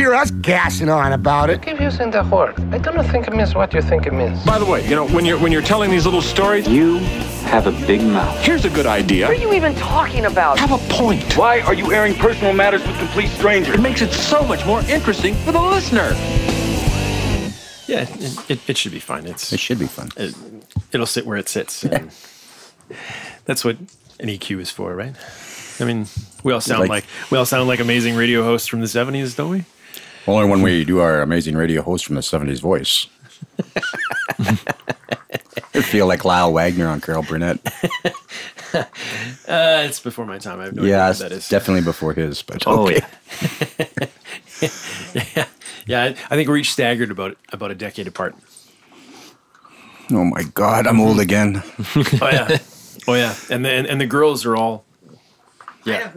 hear us gassing on about it. Keep using the word. I do not think it means what you think it means. By the way, you know, when you're when you're telling these little stories, You have a big mouth. here's a good idea. What are you even talking about? Have a point. Why are you airing personal matters with complete strangers? It makes it so much more interesting for the listener. Yeah, it, it, it should be fine. It's It should be fun. it, it'll sit where it sits. that's what an EQ is for, right? I mean, we all sound Like- like, we all sound like amazing radio hosts from the '70s, don't we? Only one way you do our amazing radio host from the 70s voice. I feel like Lyle Waggoner on Carol Burnett. Uh, it's before my time. I have no yeah, idea what that is. definitely before his. But Oh, okay. yeah. yeah, I, I think we're each staggered about about a decade apart. Oh my God, I'm old again. Oh yeah, oh yeah, and the and, and the girls are all. Yeah.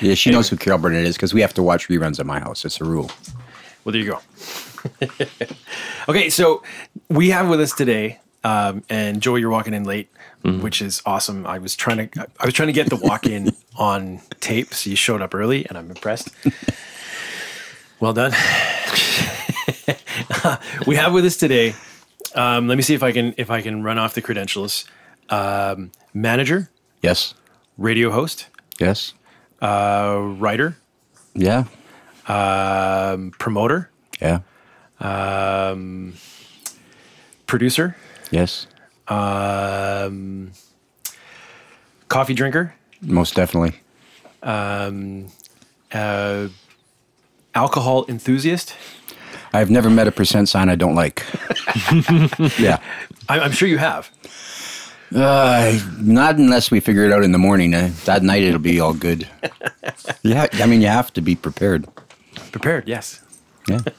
Yeah, she knows who Carol Burnett is because we have to watch reruns at my house. It's a rule. Well, there you go. okay, so we have with us today, um, and Joey, you're walking in late, which is awesome. I was trying to, I was trying to get the walk in on tape, so you showed up early, and I'm impressed. well done. we have with us today. Um, let me see if I can if I can run off the credentials. Um, manager, Yes. radio host, Yes. Uh, writer, Yeah. um, promoter, Yeah. um, producer, Yes. um, coffee drinker, Most definitely. um, uh, alcohol enthusiast. I've never met a percent sign I don't like. yeah. I'm sure you have. Uh, not unless we figure it out in the morning. Uh, that night it'll be all good. Yeah, I mean you have to be prepared. Prepared, yes. Yeah.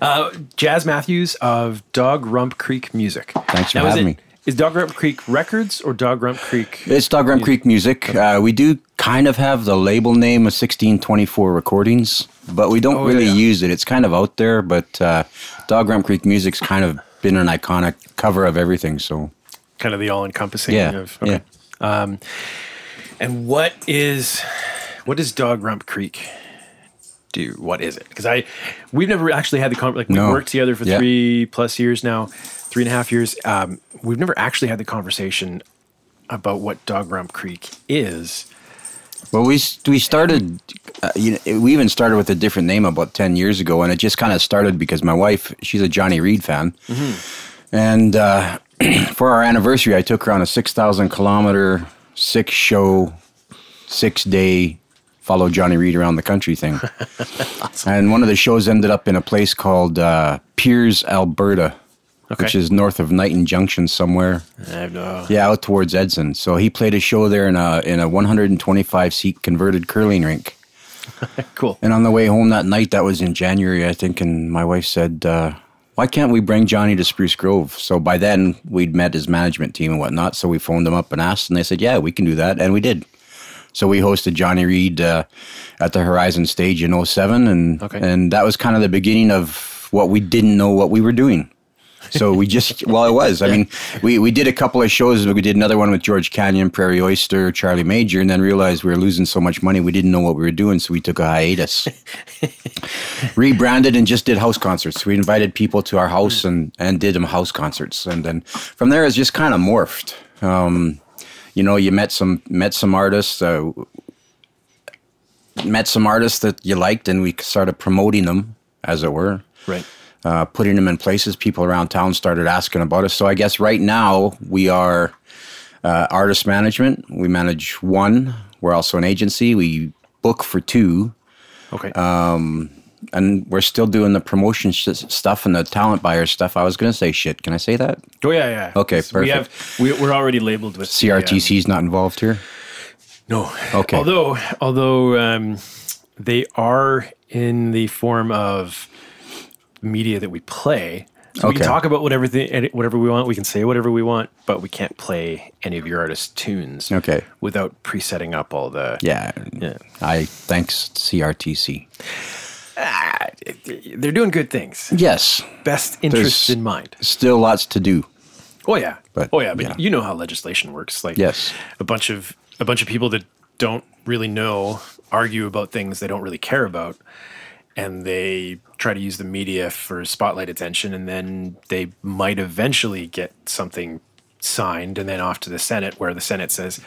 Uh, Jazz Matthews of Dog Rump Creek Music. Thanks for Now, is having it- me. Is Dog Rump Creek Records or Dog Rump Creek? It's Dog Rump Creek Music. Uh, we do kind of have the label name of 1624 Recordings, but we don't Oh, really yeah. use it. It's kind of out there, but uh, Dog Rump Creek Music's kind of been an iconic cover of everything. So Kind of the all-encompassing Yeah, of. Okay. Um, and what is what does Dog Rump Creek do? What is it? Because I we've never actually had the con- like we No. worked together for Yeah. three plus years now, three and a half years. Um, we've never actually had the conversation about what Dog Rump Creek is. Well, we we started. Uh, you know, we even started with a different name about ten years ago, and it just kind of started because my wife, she's a Johnny Reid fan, and uh, for our anniversary, I took her on a six thousand kilometer, six show, six day, follow Johnny Reid around the country thing. And one of the shows ended up in a place called uh, Peers, Alberta, which is north of Niton Junction somewhere. I have no. Yeah, out towards Edson. So he played a show there in a in a 125 seat converted curling rink. Cool. And on the way home that night, that was in January, I think, and my wife said, uh, "Why can't we bring Johnny to Spruce Grove?" So by then we'd met his management team and whatnot. So we phoned them up and asked, and they said, "Yeah, we can do that," and we did. So we hosted Johnny Reid uh, at the Horizon stage in 07, and Okay. and that was kind of the beginning of what we didn't know what we were doing. So we just well, it was. I mean, we we did a couple of shows. But we did another one with George Canyon, Prairie Oyster, Charlie Major, and then realized we were losing so much money we didn't know what we were doing. So we took a hiatus, rebranded, and just did house concerts. We invited people to our house and and did them house concerts, and then from there it's just kind of morphed. Um, you know, you met some met some artists. Uh, met some artists that you liked, and we started promoting them, as it were Right. Uh, putting them in places. People around town started asking about us. So I guess right now we are uh, artist management. We manage one. We're also an agency. We book for two, Okay. Um, and we're still doing the promotion sh- stuff and the talent buyer stuff. I was going to say shit. Can I say that? oh yeah, yeah. Okay, So We have we, we're already labeled with the, um, CRTC's not involved here. No. Okay. Although, although um, they are in the form of media that we play. So we can talk about whatever the, whatever we want. We can say whatever we want, but we can't play any of your artists' tunes. Okay. Without pre-setting up all the Yeah. Yeah. I thanks CRTC. Ah, they're doing good things. Yes. Best interests There's in mind. Still lots to do. Oh yeah, But, oh yeah, but yeah. you know how legislation works. Like Yes. a bunch of a bunch of people that don't really know argue about things they don't really care about, and they try to use the media for spotlight attention, and then they might eventually get something signed, and then off to the Senate, where the Senate says,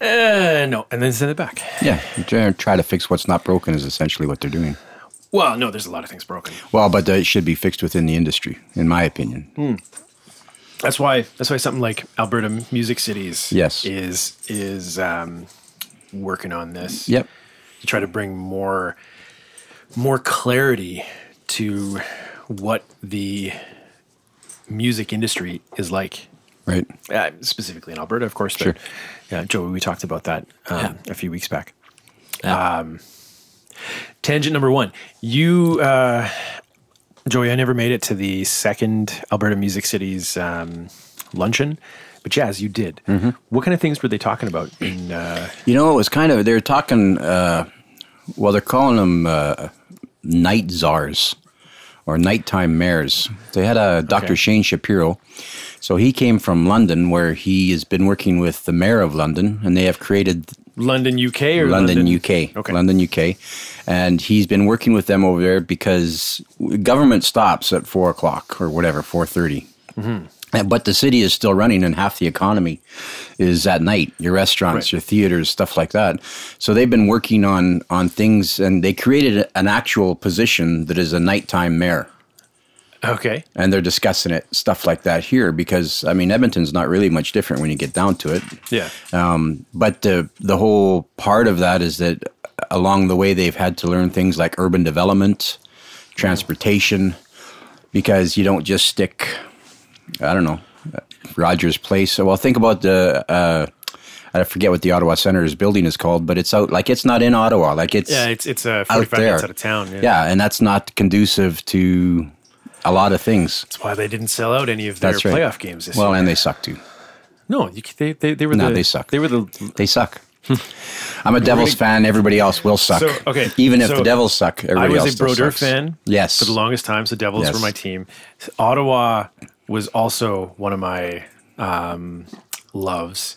uh, "No," and then send it back. Yeah. Try to fix what's not broken is essentially what they're doing. Well, no, there's a lot of things broken. Well, but it should be fixed within the industry, in my opinion. Hmm. That's why that's why something like Alberta Music Cities Yes. is is um, working on this. Yep. To try to bring more more clarity to what the music industry is like. Right. Uh, specifically in Alberta, of course. But Sure. yeah, Joey, we talked about that um, a few weeks back. Um, tangent number one. You, uh, Joey, I never made it to the second Alberta Music Cities um, luncheon, but Jazz, you did. Mm-hmm. What kind of things were they talking about? In uh, You know, it was kind of, they're talking, uh, well, they're calling them uh, night czars or nighttime mayors. They had a Dr. Okay. Shain Shapiro. So he came from London, where he has been working with the mayor of London, and they have created London, UK, or London, UK. Okay. London, UK. And he's been working with them over there because government stops at four o'clock or whatever, four thirty. Mhm. But the city is still running, and half the economy is at night. Your restaurants, Right. your theaters, stuff like that. So they've been working on on things, and they created an actual position that is a nighttime mayor Okay. and they're discussing it, stuff like that here, because I mean Edmonton's not really much different when you get down to it. Yeah. Um, but the the whole part of that is that along the way they've had to learn things like urban development, transportation, because you don't just stick. I don't know, Rogers Place. Well, think about the. Uh, I forget what the Ottawa Center's building is called, but it's out like it's not in Ottawa. Like it's Yeah, it's it's uh, out 45 there. minutes out of town. Yeah. yeah, and that's not conducive to a lot of things. That's why they didn't sell out any of their right. playoff games this well, year. and they suck too. no, you, they, they they were No, the, they suck. They were the They suck. I'm a Devils fan. Everybody else will suck. So, okay, even if so the Devils suck, I everybody was else a still Brodeur fan. Yes, For the longest time, so Devils Yes. were my team. Ottawa was also one of my um, loves.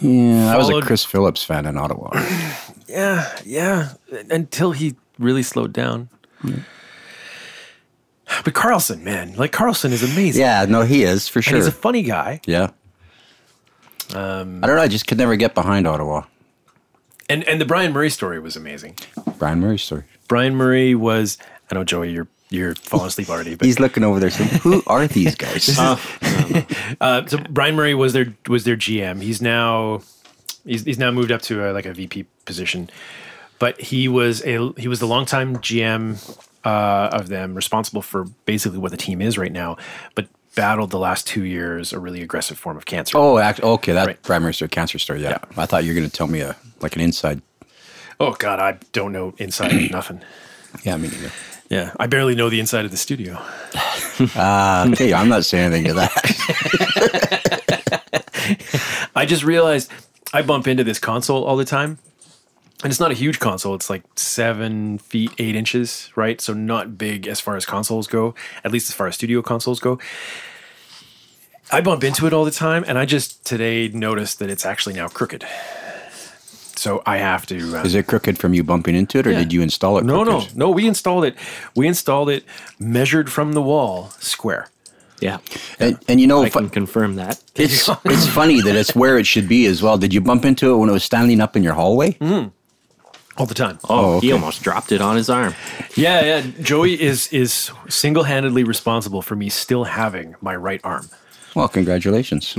Yeah, I was a Chris Phillips fan in Ottawa. Yeah, yeah. Until he really slowed down. But Karlsson, man, like Karlsson is amazing. yeah, no, he is for and sure. he's a funny guy. yeah, Um, I don't know. I just could never get behind Ottawa. and and the Bryan Murray story was amazing. Bryan Murray story. Bryan Murray was. I know Joey, you're you're falling asleep already, but He's looking over there saying, "Who are these guys?" Uh, so Bryan Murray was their was their GM. He's now he's, he's now moved up to a, like a VP position, but he was a he was the longtime GM uh, of them, responsible for basically what the team is right now, but battled the last two years a really aggressive form of cancer. oh, act, okay, that Right. Bryan Murray story, cancer story. Yeah. I thought you were going to tell me a like an inside. Oh God, I don't know inside of nothing. Yeah, me neither. Yeah, I barely know the inside of the studio. Uh, okay, I'm not saying anything to that. I just realized I bump into this console all the time. And it's not a huge console. It's like seven feet, eight inches, right? So not big as far as consoles go, at least as far as studio consoles go. I bump into it all the time. And I just today noticed that it's actually now crooked. So I have to. Uh, Is it crooked from you bumping into it, or Yeah. did you install it? no, no, crooked? no. We installed it. We installed it measured from the wall, square. Yeah, And, and you know, I fu- can confirm that. It's it's funny that it's where it should be as well. Did you bump into it when it was standing up in your hallway? All the time. Oh, Oh, he almost dropped it on his arm. Yeah, yeah. Joey is is single handedly responsible for me still having my right arm. Well, congratulations.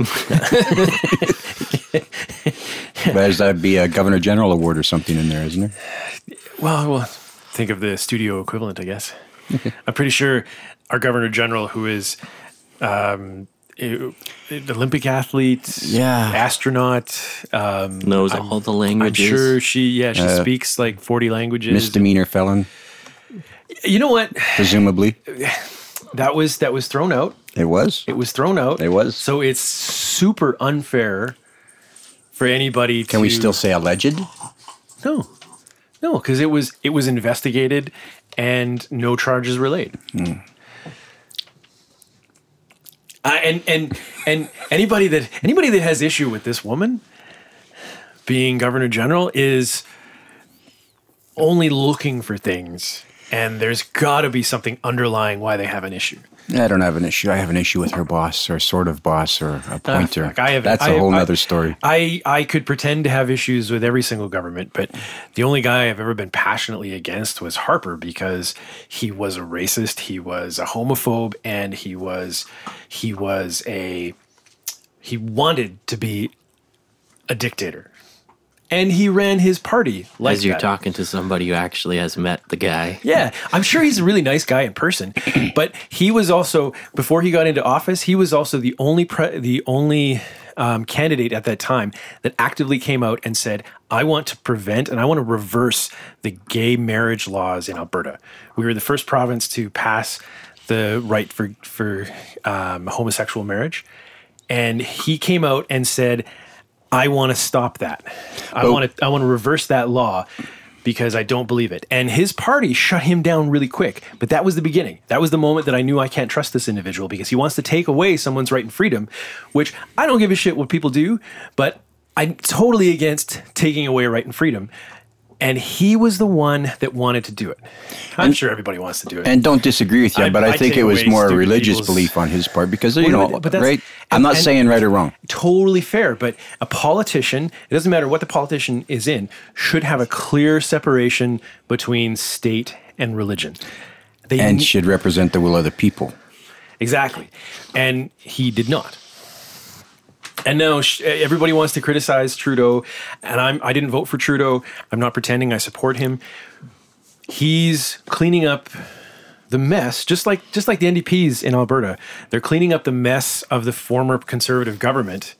There's that'd be a Governor General Award or something in there, isn't there? Well, well, think of the studio equivalent, I guess. I'm pretty sure our Governor General, who is um, Olympic athlete, Yeah. astronaut. Um, Knows I'm- all the languages. I'm sure she, yeah, she Uh, speaks like 40 languages. Misdemeanor felon, You know what? presumably. That was that was thrown out. It was. It was thrown out. It was. So it's super unfair for anybody. Can to, we still say alleged? no, no? Because it was it was investigated and no charges were laid. Uh, and and and anybody that anybody that has issue with this woman being governor general is only looking for things, and there's got to be something underlying why they have an issue. I don't have an issue. I have an issue with her boss or sort of boss or a pointer. Fuck, I have- That's I a whole I- nother story. I, I could pretend to have issues with every single government, but the only guy I've ever been passionately against was Harper because he was a racist, he was a homophobe, and he was he was a he wanted to be a dictator. And he ran his party like As you're that. talking to somebody who actually has met the guy. Yeah, I'm sure he's a really nice guy in person, but he was also before he got into office, he was also the only pre- the only um, candidate at that time that actively came out and said, "I want to prevent and I want to reverse the gay marriage laws in Alberta." We were the first province to pass the right for for um, homosexual marriage, and he came out and said, "I want to stop that. I But- want to I want to reverse that law." Because I don't believe it. And his party shut him down really quick. But that was the beginning. That was the moment that I knew I can't trust this individual because he wants to take away someone's right and freedom, which I don't give a shit what people do, but I'm totally against taking away right and freedom. And he was the one that wanted to do it. I'm sure everybody wants to do it. And don't disagree with you, I- but I, I think it was more a religious belief on his part because you know, but- right? I'm and- not and- saying right or wrong. totally fair. But a politician, it doesn't matter what the politician is in, should have a clear separation between state and religion. They And should represent the will of the people. exactly, and he did not. And now everybody wants to criticize Trudeau, and I'm I didn't vote for Trudeau. I'm not pretending I support him. He's cleaning up the mess, just like just like the NDPs in Alberta. They're cleaning up the mess of the former conservative government,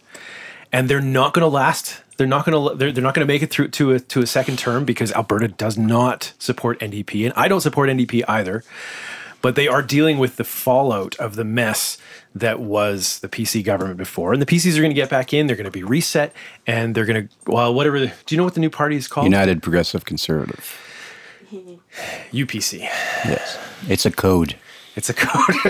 and they're not going to last. They're not going to. They're, they're not going to make it through to a to a second term because Alberta does not support NDP, and I don't support NDP either. But they are dealing with the fallout of the mess that was the PC government before, and the PCs are going to get back in. They're going to be reset, and they're going to well, whatever. The, do you know what the new party is called? United Progressive Conservative. UPC. Yes. It's a code. It's a code.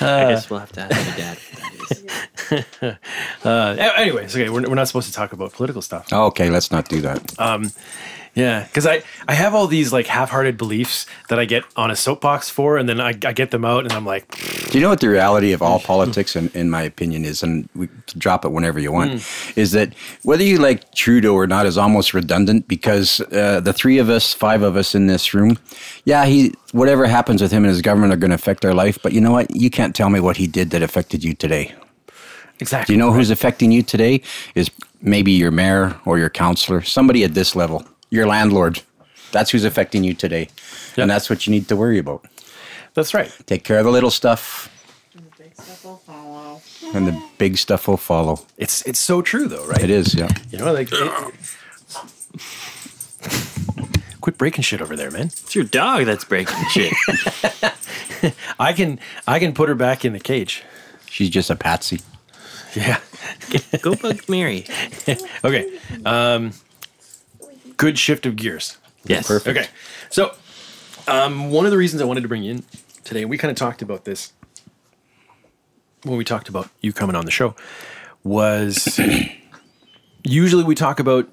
I guess we'll have to ask your dad. what that is. Uh, anyways, okay, we're, we're not supposed to talk about political stuff. Okay, let's not do that. Um, yeah, because I, I have all these like half-hearted beliefs that I get on a soapbox for, and then I, I get them out, and I'm like, Do you know what the reality of all politics, in, in my opinion, is? And we drop it whenever you want. Is that whether you like Trudeau or not is almost redundant because uh, the three of us, five of us in this room, yeah, he whatever happens with him and his government are going to affect our life. But you know what? You can't tell me what he did that affected you today. exactly. Do you know who's affecting you today? Is maybe your mayor or your counselor, somebody at this level, your landlord. That's who's affecting you today, and that's what you need to worry about. That's right. Take care of the little stuff, And the big stuff will follow. and the big stuff will follow. It's it's so true though, right? It is, yeah. You know, like. it- Quit breaking shit over there, man. It's your dog that's breaking shit. I can I can put her back in the cage. She's just a patsy. Yeah. Go bug Mary. Okay. Um, good shift of gears. Yes. Perfect. Okay. So, um, one of the reasons I wanted to bring you in today, and we kind of talked about this when we talked about you coming on the show, was usually we talk about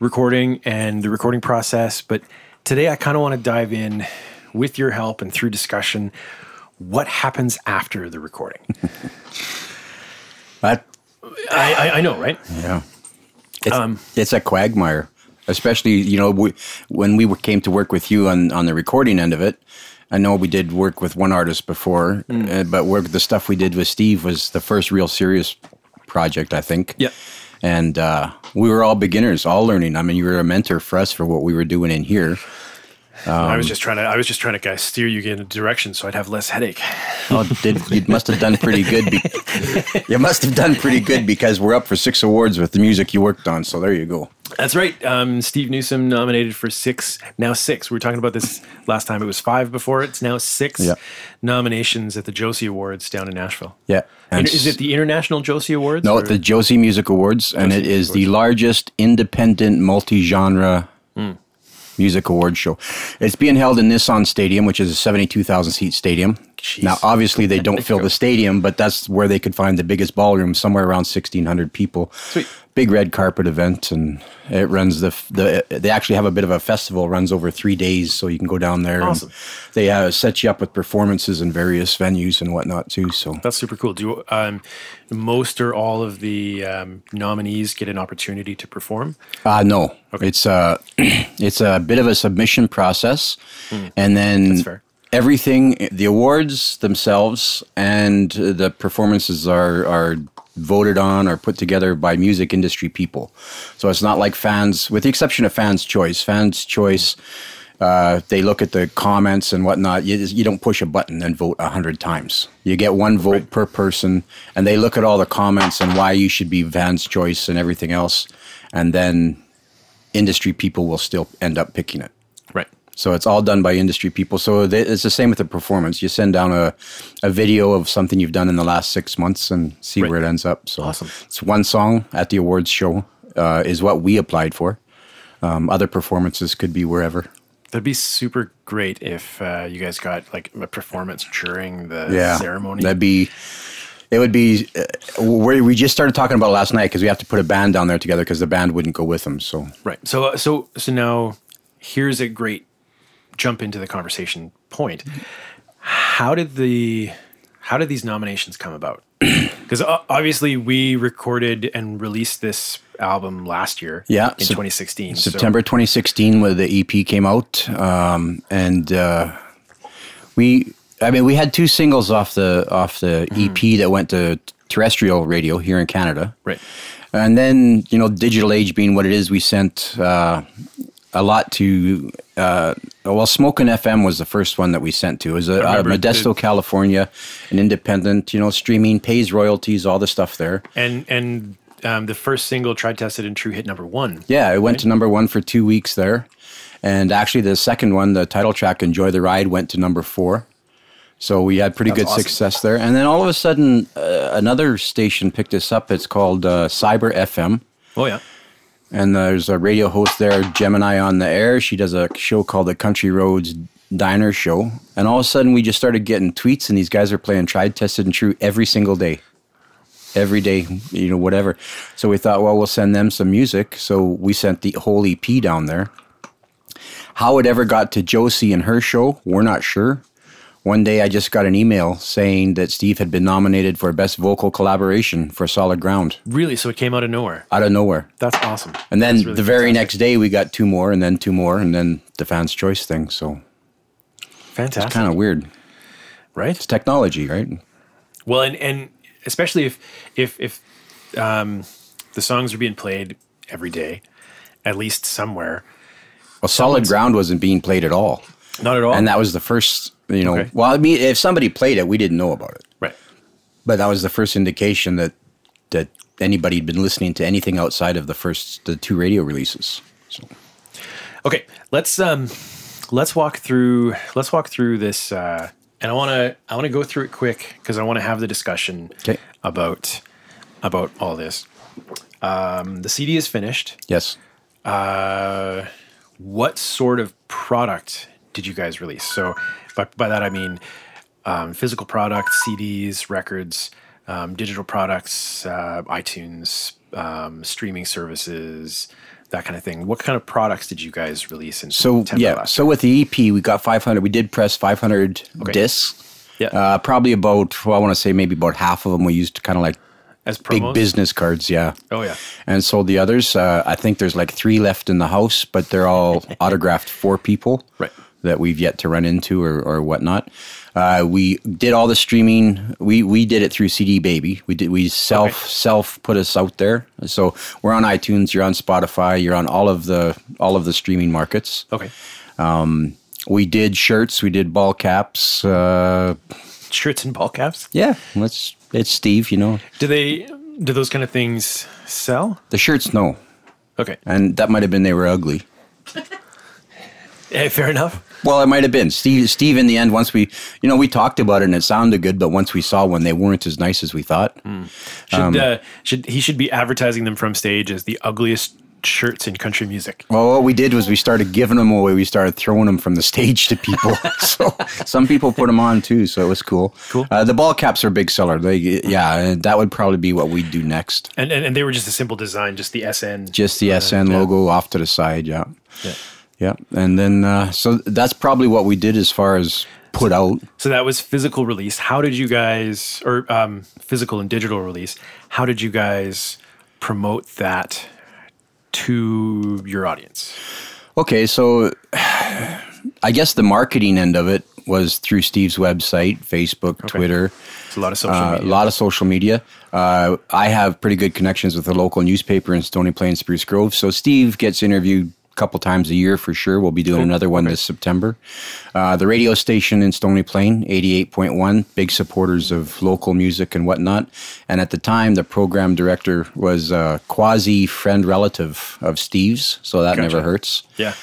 recording and the recording process, but today I kind of want to dive in with your help and through discussion what happens after the recording. That I, I, I know, right? yeah, it's, it's a quagmire. Especially, you know, we, when we came to work with you on on the recording end of it. I know we did work with one artist before, uh, but work the stuff we did with Steve was the first real serious project, I think. Yep. And uh, we were all beginners, all learning. I mean, you were a mentor for us for what we were doing in here. I was just trying to. I was just trying to guys steer you in a direction so I'd have less headache. Oh, did, you must have done pretty good. Be, you must have done pretty good because we're up for six awards with the music you worked on. So there you go. That's right. Um, Steve Newsom nominated for six. Now six. We were talking about this last time. It was five before. It's now six Yeah. nominations at the Josie Awards down in Nashville. Yeah. And is it the International Josie Awards? No, or- the Josie Music Awards, and it is Music the largest independent multi-genre Hmm. Music award show. It's being held in Nissan Stadium, which is a 72,000 seat stadium. Now, obviously, they don't fill the stadium, but that's where they could find the biggest ballroom, somewhere around 1,600 people. Sweet. Big red carpet event, and it runs the the. They actually have a bit of a festival, runs over three days, so you can go down there. and Awesome. they uh, set you up with performances in various venues and whatnot too. So That's super cool. Do you, um, most or all of the um, nominees get an opportunity to perform? Uh, no, it's a it's a bit of a submission process, and then everything the awards themselves and the performances are are voted on or put together by music industry people. So it's not like fans, with the exception of fans' choice. Fans' choice. Uh, they look at the comments and whatnot. You, you don't push a button and vote a hundred times. You get one vote per person, and they look at all the comments and why you should be fans' choice and everything else, and then industry people will still end up picking it. So it's all done by industry people. So th- it's the same with the performance. You send down a, a video of something you've done in the last six months and see Right. where it ends up. So Awesome. it's one song at the awards show uh, is what we applied for. Um, other performances could be wherever. That'd be super great if uh, you guys got like a performance during the Yeah, ceremony. That'd be. It would be. Uh, we we just started talking about last night because we have to put a band down there together because the band wouldn't go with them. So Right. So uh, so so now here's a great jump into the conversation point. How did the how did these nominations come about? Because obviously we recorded and released this album last year. Yeah, in Sep- 2016. so- September 2016, when the EP came out, um, and uh, we, I mean, we had two singles off the off the EP that went to terrestrial radio here in Canada, right. and then you know, digital age being what it is, we sent uh, a lot to. Uh, well, Smokin' FM was the first one that we sent to. It was uh, out of Modesto, California, an independent, you know, streaming, pays royalties, all the stuff there. And and um, the first single, "Tried, Tested, and True," hit number one. Yeah, it went to number one for two weeks there. And actually, the second one, the title track, Enjoy the Ride, went to number four. So we had pretty That's good awesome. success there. And then all of a sudden, uh, another station picked us up. It's called uh, Cyber FM. Oh yeah. And there's a radio host there, Gemini on the air. She does a show called the Country Roads Diner Show. And all of a sudden, we just started getting tweets, and these guys are playing Tried, Tested, and True every single day. Every day, you know, whatever. So we thought, well, we'll send them some music. So we sent the whole EP down there. How it ever got to Josie and her show, we're not sure. One day I just got an email saying that Steve had been nominated for Best Vocal Collaboration for Solid Ground Really? So it came out of nowhere. out of nowhere. That's awesome. And then really the very fantastic. next day, we got two more, and then two more, and then the fans' choice thing. So fantastic, it's kind of weird. right? It's technology, right? Well, and and especially if if if um, the songs are being played every day, at least somewhere. Well, Solid Ground wasn't being played at all, Not at all. and that was the first. You know, Okay. well, I mean, if somebody played it, we didn't know about it, right. but that was the first indication that that anybody had been listening to anything outside of the first the two radio releases. So Okay, let's um let's walk through let's walk through this uh and I want to I want to go through it quick cuz I want to have the discussion 'Kay. about about all this. Um the CD is finished. yes, Uh what sort of product did you guys release? So by, by that I mean um, physical products, CDs, records, um, digital products, uh, iTunes, um, streaming services, that kind of thing. What kind of products did you guys release in so yeah, so with the EP, we got 500. We did press 500 Okay. discs. Yeah. Uh, probably about, well, I want to say maybe about half of them we used to kind of like as big business cards. Yeah. Oh yeah. And sold the others. Uh, I think there's like three left in the house, but they're all autographed for people Right. That we've yet to run into or, or whatnot. Uh, we did all the streaming. We we did it through CD Baby. We did we self Okay. self put us out there. So we're on iTunes. You're on Spotify. You're on all of the all of the streaming markets. Okay. we did shirts, we did ball caps. Uh, Shirts and ball caps. yeah, let's. It's Steve, you know. Do they? Do those kind of things sell? The shirts, no, Okay. and that might have been they were ugly. Hey, fair enough. Well, it might have been Steve. Steve, in the end, once we, you know, we talked about it and it sounded good, but once we saw one, they weren't as nice as we thought. Should Um, uh, should he should be advertising them from stage as the ugliest shirts in country music? Well, what we did was we started giving them away. We started throwing them from the stage to people. so some people put them on too, so it was cool. Cool. Uh, the ball caps are a big seller. They, yeah, that would probably be what we'd do next. And, and and they were just a simple design, just the SN. Just the uh, SN yeah. logo off to the side. Yeah. Yeah. Yeah. And then, uh, so that's probably what we did as far as put out. So that was physical release. How did you guys, or um, physical and digital release? How did you guys promote that to your audience? Okay, so I guess the marketing end of it was through Steve's website, Facebook, Twitter, It's a lot of social uh, a media. lot of social media. Uh, I have pretty good connections with the local newspaper in Stony Plain, Spruce Grove. So Steve gets interviewed a couple times a year for sure. We'll be doing another one this September. Uh, the radio station in Stony Plain, 88.1, big supporters of local music and whatnot. And at the time, the program director was a quasi friend relative of Steve's. So that never hurts. yeah.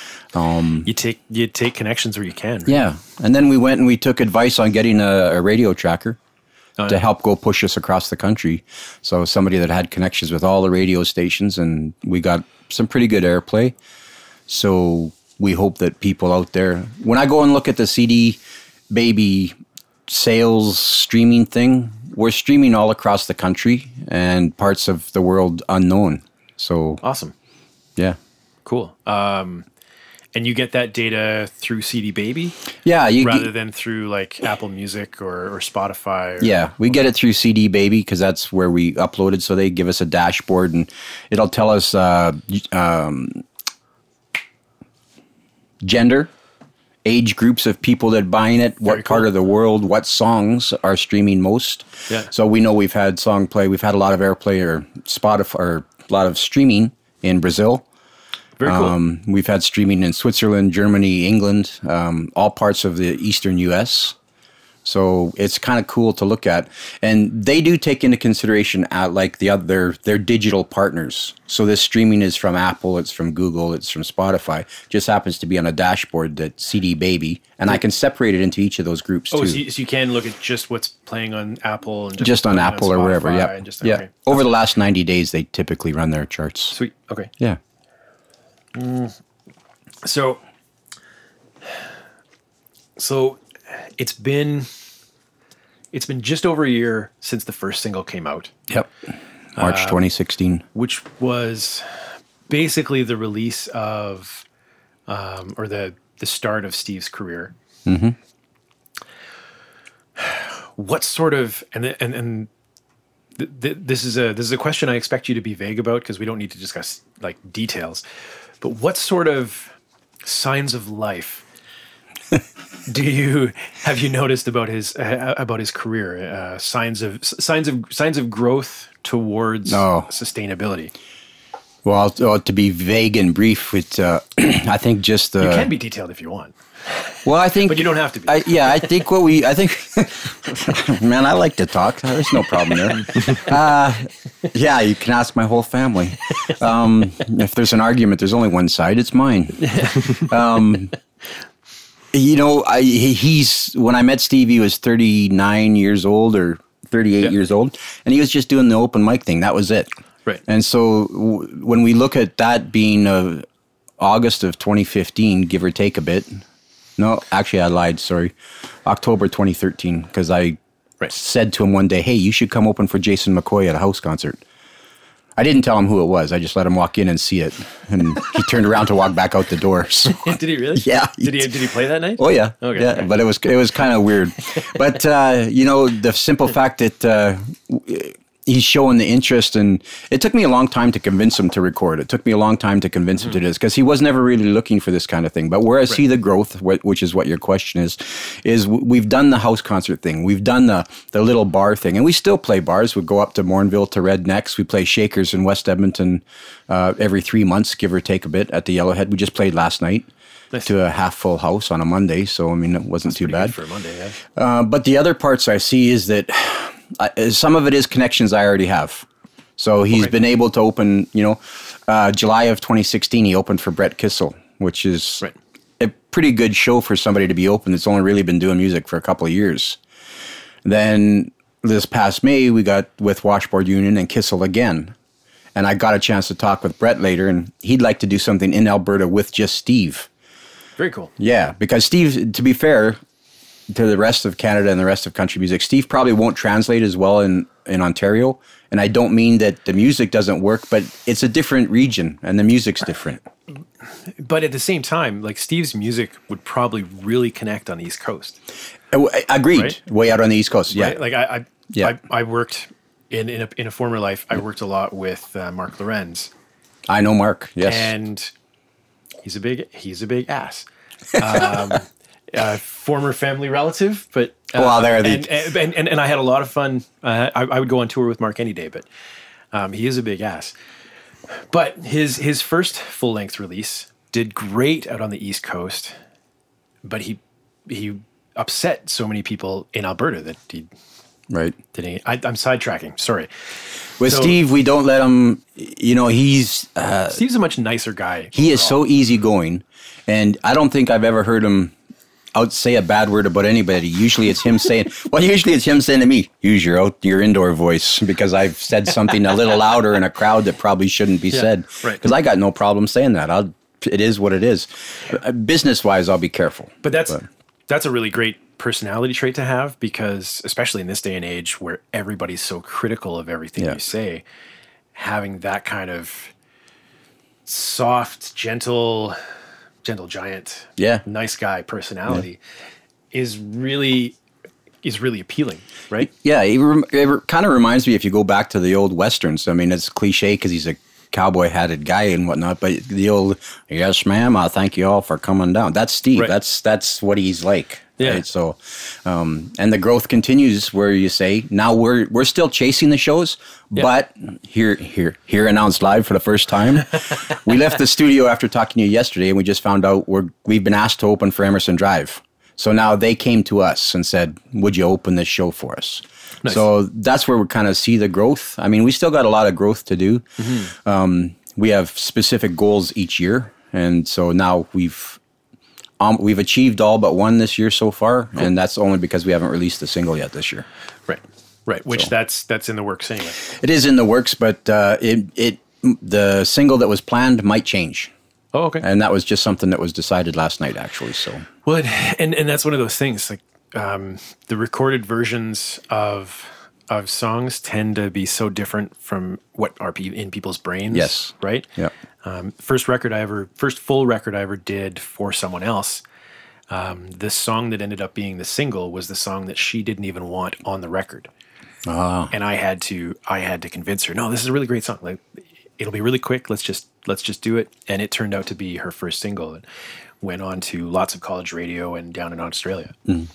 you take you take connections where you can. right? Um, Yeah. And then we went and we took advice on getting a, a radio tracker Oh, to help go push us across the country. So somebody that had connections with all the radio stations and we got some pretty good airplay. So we hope that people out there when I go and look at the CD baby sales streaming thing, we're streaming all across the country and parts of the world unknown. So Awesome. yeah. Cool. Um, and you get that data through CD Baby Yeah, you rather than through like Apple Music or, or Spotify. Or, Yeah, we get it through CD Baby because that's where we uploaded. So they give us a dashboard and it'll tell us uh, um, gender, age groups of people that buying it, what Very part cool. of the world, what songs are streaming most. Yeah. So we know we've had song play, we've had a lot of airplay or Spotify or a lot of streaming in Brazil. Very cool. Um, we've had streaming in Switzerland, Germany, England, um, all parts of the eastern U.S. So it's kind of cool to look at, and they do take into consideration at like the other their digital partners. So this streaming is from Apple, it's from Google, it's from Spotify. Just happens to be on a dashboard that CD Baby, and I can separate it into each of those groups oh, too. so you, so you can look at just what's playing on Apple and just, just on Apple or wherever. Spotify Yeah, just- yeah. okay. Over the last ninety days, they typically run their charts. Sweet. Okay. Yeah. Mm. So, so it's been it's been just over a year since the first single came out, Yep. March 2016. which was basically the release of um, or the the start of Steve's career. Mm-hmm. What sort of and and and th- th- this is a this is a question I expect you to be vague about because we don't need to discuss like details. But what sort of signs of life do you have you noticed about his uh, about his career? Uh, signs of signs of signs of growth towards Oh. sustainability. Well, uh, to be vague and brief, it, uh, I think just the. You can be detailed if you want. Well, I think, But you don't have to be. I, yeah, I think what we, I think, man, I like to talk. There's no problem there. Uh, yeah, you can ask my whole family. Um, if there's an argument, there's only one side. It's mine. Um, you know, I he's when I met Steve, he was 39 years old or 38 Yeah. years old, and he was just doing the open mic thing. That was it. Right. And so w- when we look at that being uh, August of 2015, give or take a bit. No, actually, I lied. Sorry, October 2013, because I Right. said to him one day, "Hey, you should come open for Jason McCoy at a house concert." I didn't tell him who it was. I just let him walk in and see it, and he turned around to walk back out the door. So, did he really? Yeah, Did he? Did he play that night? oh yeah, Okay. yeah. But it was it was kind of weird. But uh, you know, the simple fact that uh, he's showing the interest, and it took me a long time to convince him to record. It took me a long time to convince him to do this because he was never really looking for this kind of thing. But where I see the growth, which is what your question is, is we've done the house concert thing, we've done the the little bar thing, and we still play bars. We go up to Morinville to Rednecks. We play Shakers in West Edmonton uh, every three months, give or take a bit, at the Yellowhead. We just played last night. to a half full house on a Monday. So I mean, it wasn't too bad. for a Monday. Yeah. Uh, but the other parts I see is that uh, some of it is connections I already have. So he's Okay. been able to open, you know, uh, July of 2016, he opened for Brett Kissel, which is Right. a pretty good show for somebody to be open that's only really been doing music for a couple of years. Then this past May, we got with Washboard Union and Kissel again. And I got a chance to talk with Brett later, and he'd like to do something in Alberta with just Steve. Very cool. Yeah, because Steve, to be fair to the rest of Canada and the rest of country music, Steve probably won't translate as well in, in Ontario. And I don't mean that the music doesn't work, but it's a different region and the music's different. But at the same time, like Steve's music would probably really connect on the East Coast. Uh, Agreed. Right? Way out on the East Coast. Yeah. Right? Like I, I, Yeah. I, I worked in in a, in a former life. I worked a lot with uh, Mark Lorenz, I know Mark. Yes. and he's a big he's a big ass. Um, uh, former family relative, but uh, Well, there are the- and, and, and and I had a lot of fun. Uh, I, I would go on tour with Mark any day, but um, he is a big ass. But his his first full length release did great out on the East Coast, but he he upset so many people in Alberta that he right. didn't. I, I'm sidetracking. Sorry. With So- Steve, we don't let him, you know, he's, uh, Steve's a much nicer guy. he is so easygoing. And I don't think I've ever heard him out say a bad word about anybody. Usually it's him saying, well, usually it's him saying to me, use your out, your indoor voice because I've said something a little louder in a crowd that probably shouldn't be said. right. Because I got no problem saying that. I'll, it is what it is. Uh, Business wise, I'll be careful. But that's that's a really great personality trait to have because especially in this day and age where everybody's so critical of everything Yeah. you say, having that kind of soft, gentle, gentle giant, Yeah. nice guy personality is really is really appealing, right? Yeah, it, rem- it kind of reminds me if you go back to the old westerns. I mean, it's cliche because he's a cowboy hatted guy and whatnot, but the old "Yes, ma'am, I thank you all for coming down." That's Steve. Right. That's that's what he's like. Yeah. Right? So, um, and the growth continues where you say now we're we're still chasing the shows, but here here here announced live for the first time, we left the studio after talking to you yesterday, and we just found out we're we've been asked to open for Emerson Drive. So now they came to us and said, "Would you open this show for us?" So that's where we kind of see the growth. I mean, we still got a lot of growth to do. Um, we have specific goals each year, and so now we've um, we've achieved all but one this year so far, and that's only because we haven't released a single yet this year. Right. Right. Which that's that's in the works anyway. It is in the works, but uh, it it the single that was planned might change, Oh, okay. and that was just something that was decided last night, actually. So Well, it- and and that's one of those things. Like um, the recorded versions of of songs tend to be so different from what are in people's brains. Yes. right. yeah, Um, first record I ever, first full record I ever did for someone else. Um, this song that ended up being the single was the song that she didn't even want on the record, Ah. and I had to, I had to convince her. No, this is a really great song. Like, it'll be really quick. Let's just, let's just do it. And it turned out to be her first single. And went on to lots of college radio and down in Australia, which Mm.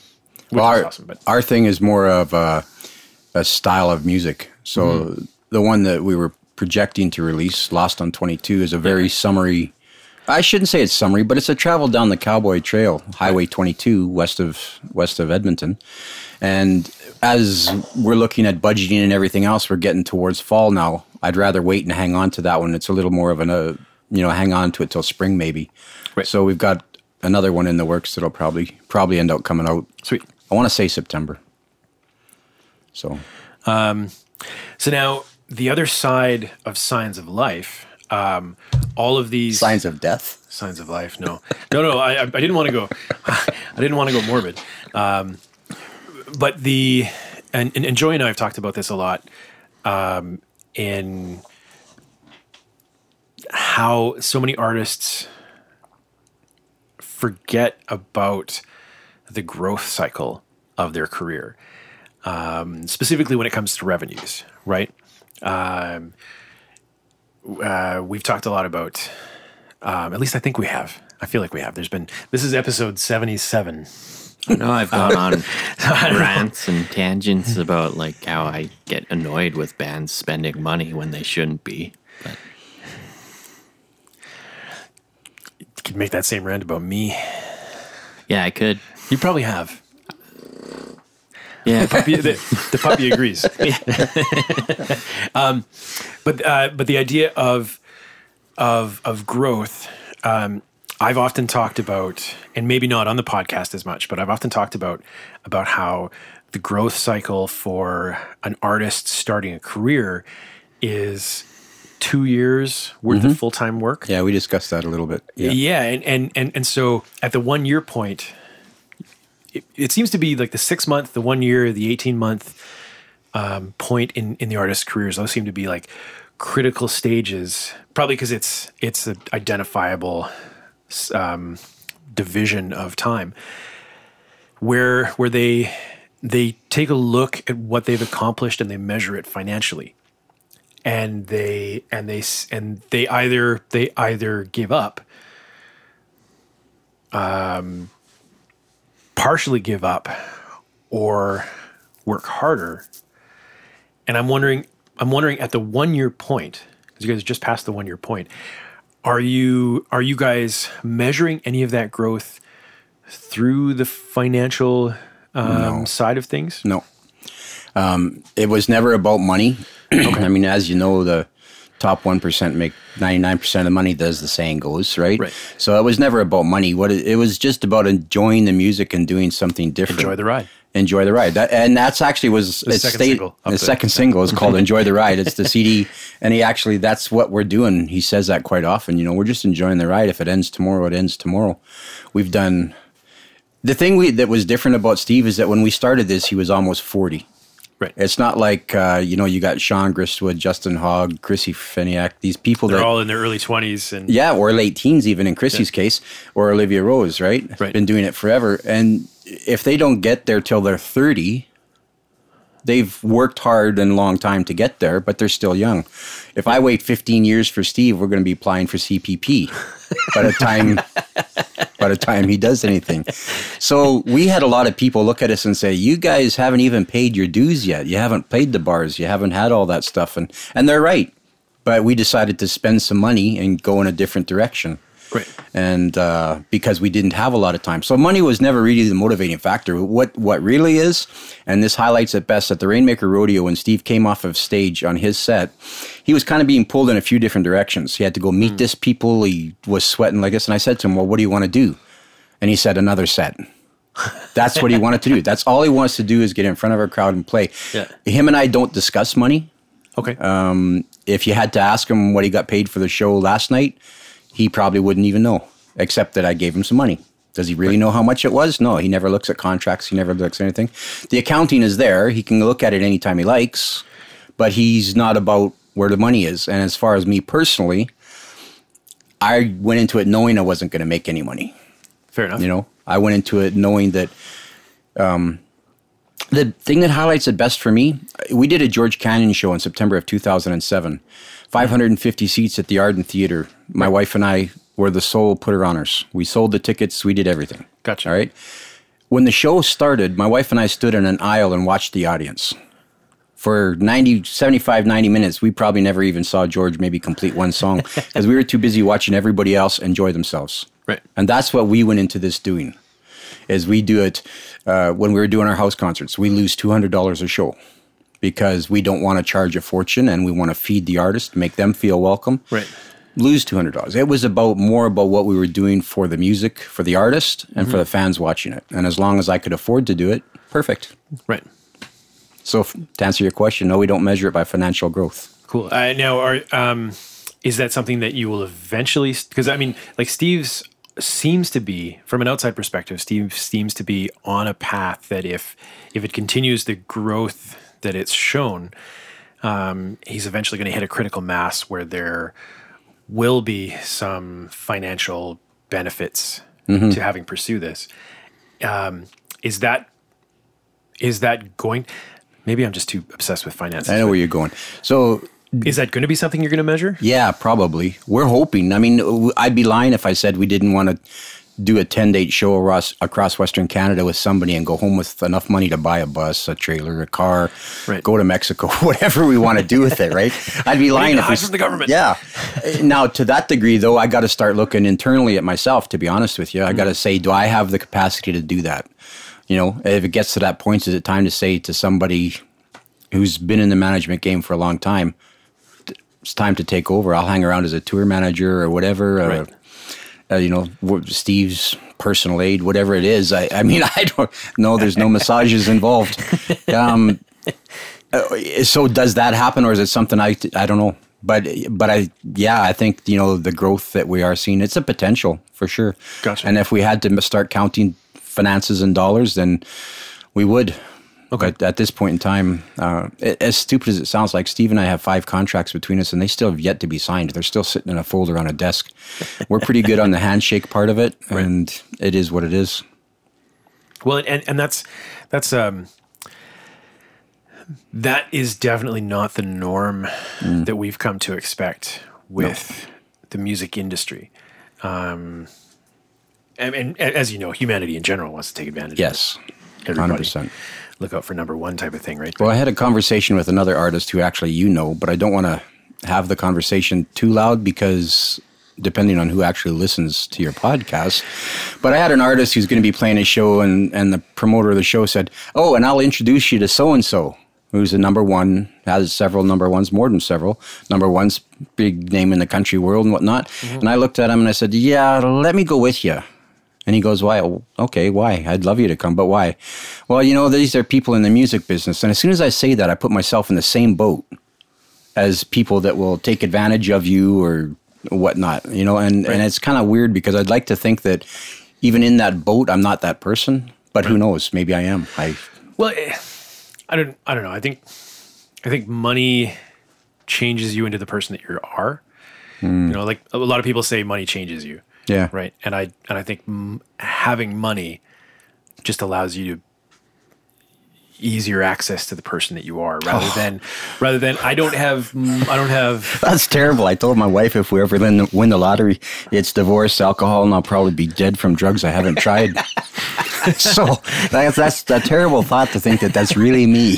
Well, is our, awesome. But our thing is more of a, a style of music. So Mm-hmm. the one that we were projecting to release, Lost on 22, is a very summary. I shouldn't say it's summary, but it's a travel down the Cowboy Trail, Highway 22, west of west of Edmonton. And as we're looking at budgeting and everything else, we're getting towards fall now. I'd rather wait and hang on to that one. It's a little more of an, uh, you know, hang on to it till spring maybe. Right. So we've got another one in the works that'll probably probably end up coming out sweet. I want to say September. So Um, So now the other side of signs of life, um, all of these signs of death. signs of life. No, no, no. I, I didn't want to go. I didn't want to go morbid. Um, but the and, and and Joy and I have talked about this a lot. Um, in how so many artists forget about the growth cycle of their career, um, specifically when it comes to revenues. Right. Um, uh, we've talked a lot about um, at least I think we have. I feel like we have. There's been this is episode seventy seven. I know I've gone on rants and tangents about like how I get annoyed with bands spending money when they shouldn't be. But You could make that same rant about me. Yeah, I could. You probably have. Yeah. The puppy, the, the puppy agrees. um, but uh, but the idea of of of growth, um, I've often talked about, and maybe not on the podcast as much, but I've often talked about about how the growth cycle for an artist starting a career is two years worth of full time work. Yeah, we discussed that a little bit. Yeah, Yeah. and, and and and so at the one year point, it, it seems to be like the six month, the one year, the eighteen month um, point in in the artist's careers. Those seem to be like critical stages, probably because it's it's an identifiable um, division of time where where they they take a look at what they've accomplished and they measure it financially and they and they and they either they either give up um partially give up or work harder and i'm wondering i'm wondering at the one year point because you guys just passed the one year point are you are you guys measuring any of that growth through the financial um, side of things No. Um, it was never about money. I mean, as you know, the top 1% make 99% of the money, does the saying goes, right? Right. So it was never about money. What it, it was just about enjoying the music and doing something different. enjoy the ride Enjoy the ride. That, and that's actually was The second stayed- single The second single is called "Enjoy the Ride." It's the CD, and he actually that's what we're doing. He says that quite often. You know, we're just enjoying the ride. If it ends tomorrow, it ends tomorrow. We've done the thing we that was different about Steve is that when we started this, he was almost forty. Right It's not like uh, you know you got Sean Gristwood, Justin Hogg, Chrissy Finiak, these people they're that all in their early 20s and yeah, or late teens, even in Chrissy's case, or Olivia Rose, right? Right. Been doing it forever. And if they don't get there till they're 30, they've worked hard and a long time to get there, but they're still young. If I wait 15 years for Steve, we're going to be applying for CPP by the time by the time he does anything. So we had a lot of people look at us and say, "You guys haven't even paid your dues yet. You haven't paid the bars. You haven't had all that stuff." And and they're right. But we decided to spend some money and go in a different direction and uh, because we didn't have a lot of time. So money was never really the motivating factor. What what really is, and this highlights it best at the Rainmaker Rodeo when Steve came off of stage on his set, he was kind of being pulled in a few different directions. He had to go meet this people. He was sweating like this, and I said to him, "Well, what do you want to do?" And he said, "Another set." That's what he wanted to do. That's all he wants to do is get in front of a crowd and play. Yeah. Him and I don't discuss money okay Um, if you had to ask him what he got paid for the show last night, he probably wouldn't even know, except that I gave him some money. Does he really know how much it was? No, he never looks at contracts. He never looks at anything. The accounting is there. He can look at it anytime he likes, but he's not about where the money is. And as far as me personally, I went into it knowing I wasn't going to make any money. fair enough You know, I went into it knowing that um, the thing that highlights it best for me, we did a George Canyon show in September of 2007, 550 seats at the Arden Theater. My wife and I were the sole putter honors. We sold the tickets, we did everything. Gotcha. All right. When the show started, my wife and I stood in an aisle and watched the audience. For 90, 75, 90 minutes, we probably never even saw George maybe complete one song because we were too busy watching everybody else enjoy themselves. right And that's what we went into this doing. Is we do it uh, when we were doing our house concerts. We lose two hundred dollars a show because we don't want to charge a fortune and we want to feed the artist, make them feel welcome. right Lose two hundred dollars. It was about more about what we were doing for the music, for the artist, and for the fans watching it. And as long as I could afford to do it, perfect. right So f- to answer your question, no, we don't measure it by financial growth. Cool. Uh, now, are um, is that something that you will eventually? Because I mean, like Steve's seems to be, from an outside perspective, Steve seems to be on a path that if if it continues the growth that it's shown, um, he's eventually going to hit a critical mass where there will be some financial benefits to having pursue this. Um, is that is that going? Maybe I'm just too obsessed with finances. I know where you're going. So Is that going to be something you're going to measure? Yeah, probably. We're hoping. I mean, I'd be lying if I said we didn't want to do a 10 date show across, across Western Canada with somebody and go home with enough money to buy a bus, a trailer, a car, Right. go to Mexico, whatever we want to do with it, right? I'd be lying if we, from the government. Yeah. Now, to that degree, though, I got to start looking internally at myself, to be honest with you. I mm-hmm. got to say, do I have the capacity to do that? You know, if it gets to that point, is it time to say to somebody who's been in the management game for a long time, it's time to take over. I'll hang around as a tour manager or whatever. Right. Uh, you know, Steve's personal aid, whatever it is. I, I mean, I don't know. There's no massages involved. Um, uh, so does that happen, or is it something I I don't know. But but I yeah I think you know the growth that we are seeing it's a potential for sure. Gotcha. And if we had to start counting finances in dollars, then we would. Okay. But at this point in time, uh, as stupid as it sounds, like Steve and I have five contracts between us, and they still have yet to be signed. They're still sitting in a folder on a desk. We're pretty good on the handshake part of it, and it is what it is. Well, and and that's that's um that is definitely not the norm that we've come to expect with the music industry. Um, and, and as you know, humanity in general wants to take advantage. of Yes, hundred percent. Look out for number one type of thing, right? Well, I had a conversation with another artist who actually you know, but I don't want to have the conversation too loud because depending on who actually listens to your podcast. But I had an artist who's going to be playing a show, and, and the promoter of the show said, Oh, and I'll introduce you to so and so, who's a number one, has several number ones, more than several number ones, big name in the country world and whatnot. Mm-hmm. And I looked at him and I said, Yeah, let me go with you. And he goes, Why? "Oh, Okay, why? I'd love you to come, but why? Well, you know, these are people in the music business. And as soon as I say that, I put myself in the same boat as people that will take advantage of you or whatnot, you know, and, and it's kind of weird because I'd like to think that even in that boat, I'm not that person, but who knows? Maybe I am. I, Well, eh, I don't. I don't know. I think. I think money changes you into the person that you are. You know, like a lot of people say, money changes you. Yeah. right? And I and I think having money just allows you to easier access to the person that you are, rather oh. than rather than I don't have I don't have That's terrible. I told my wife if we ever win the, win the lottery, it's divorce, alcohol, and I'll probably be dead from drugs I haven't tried. so that's, that's a terrible thought to think that that's really me.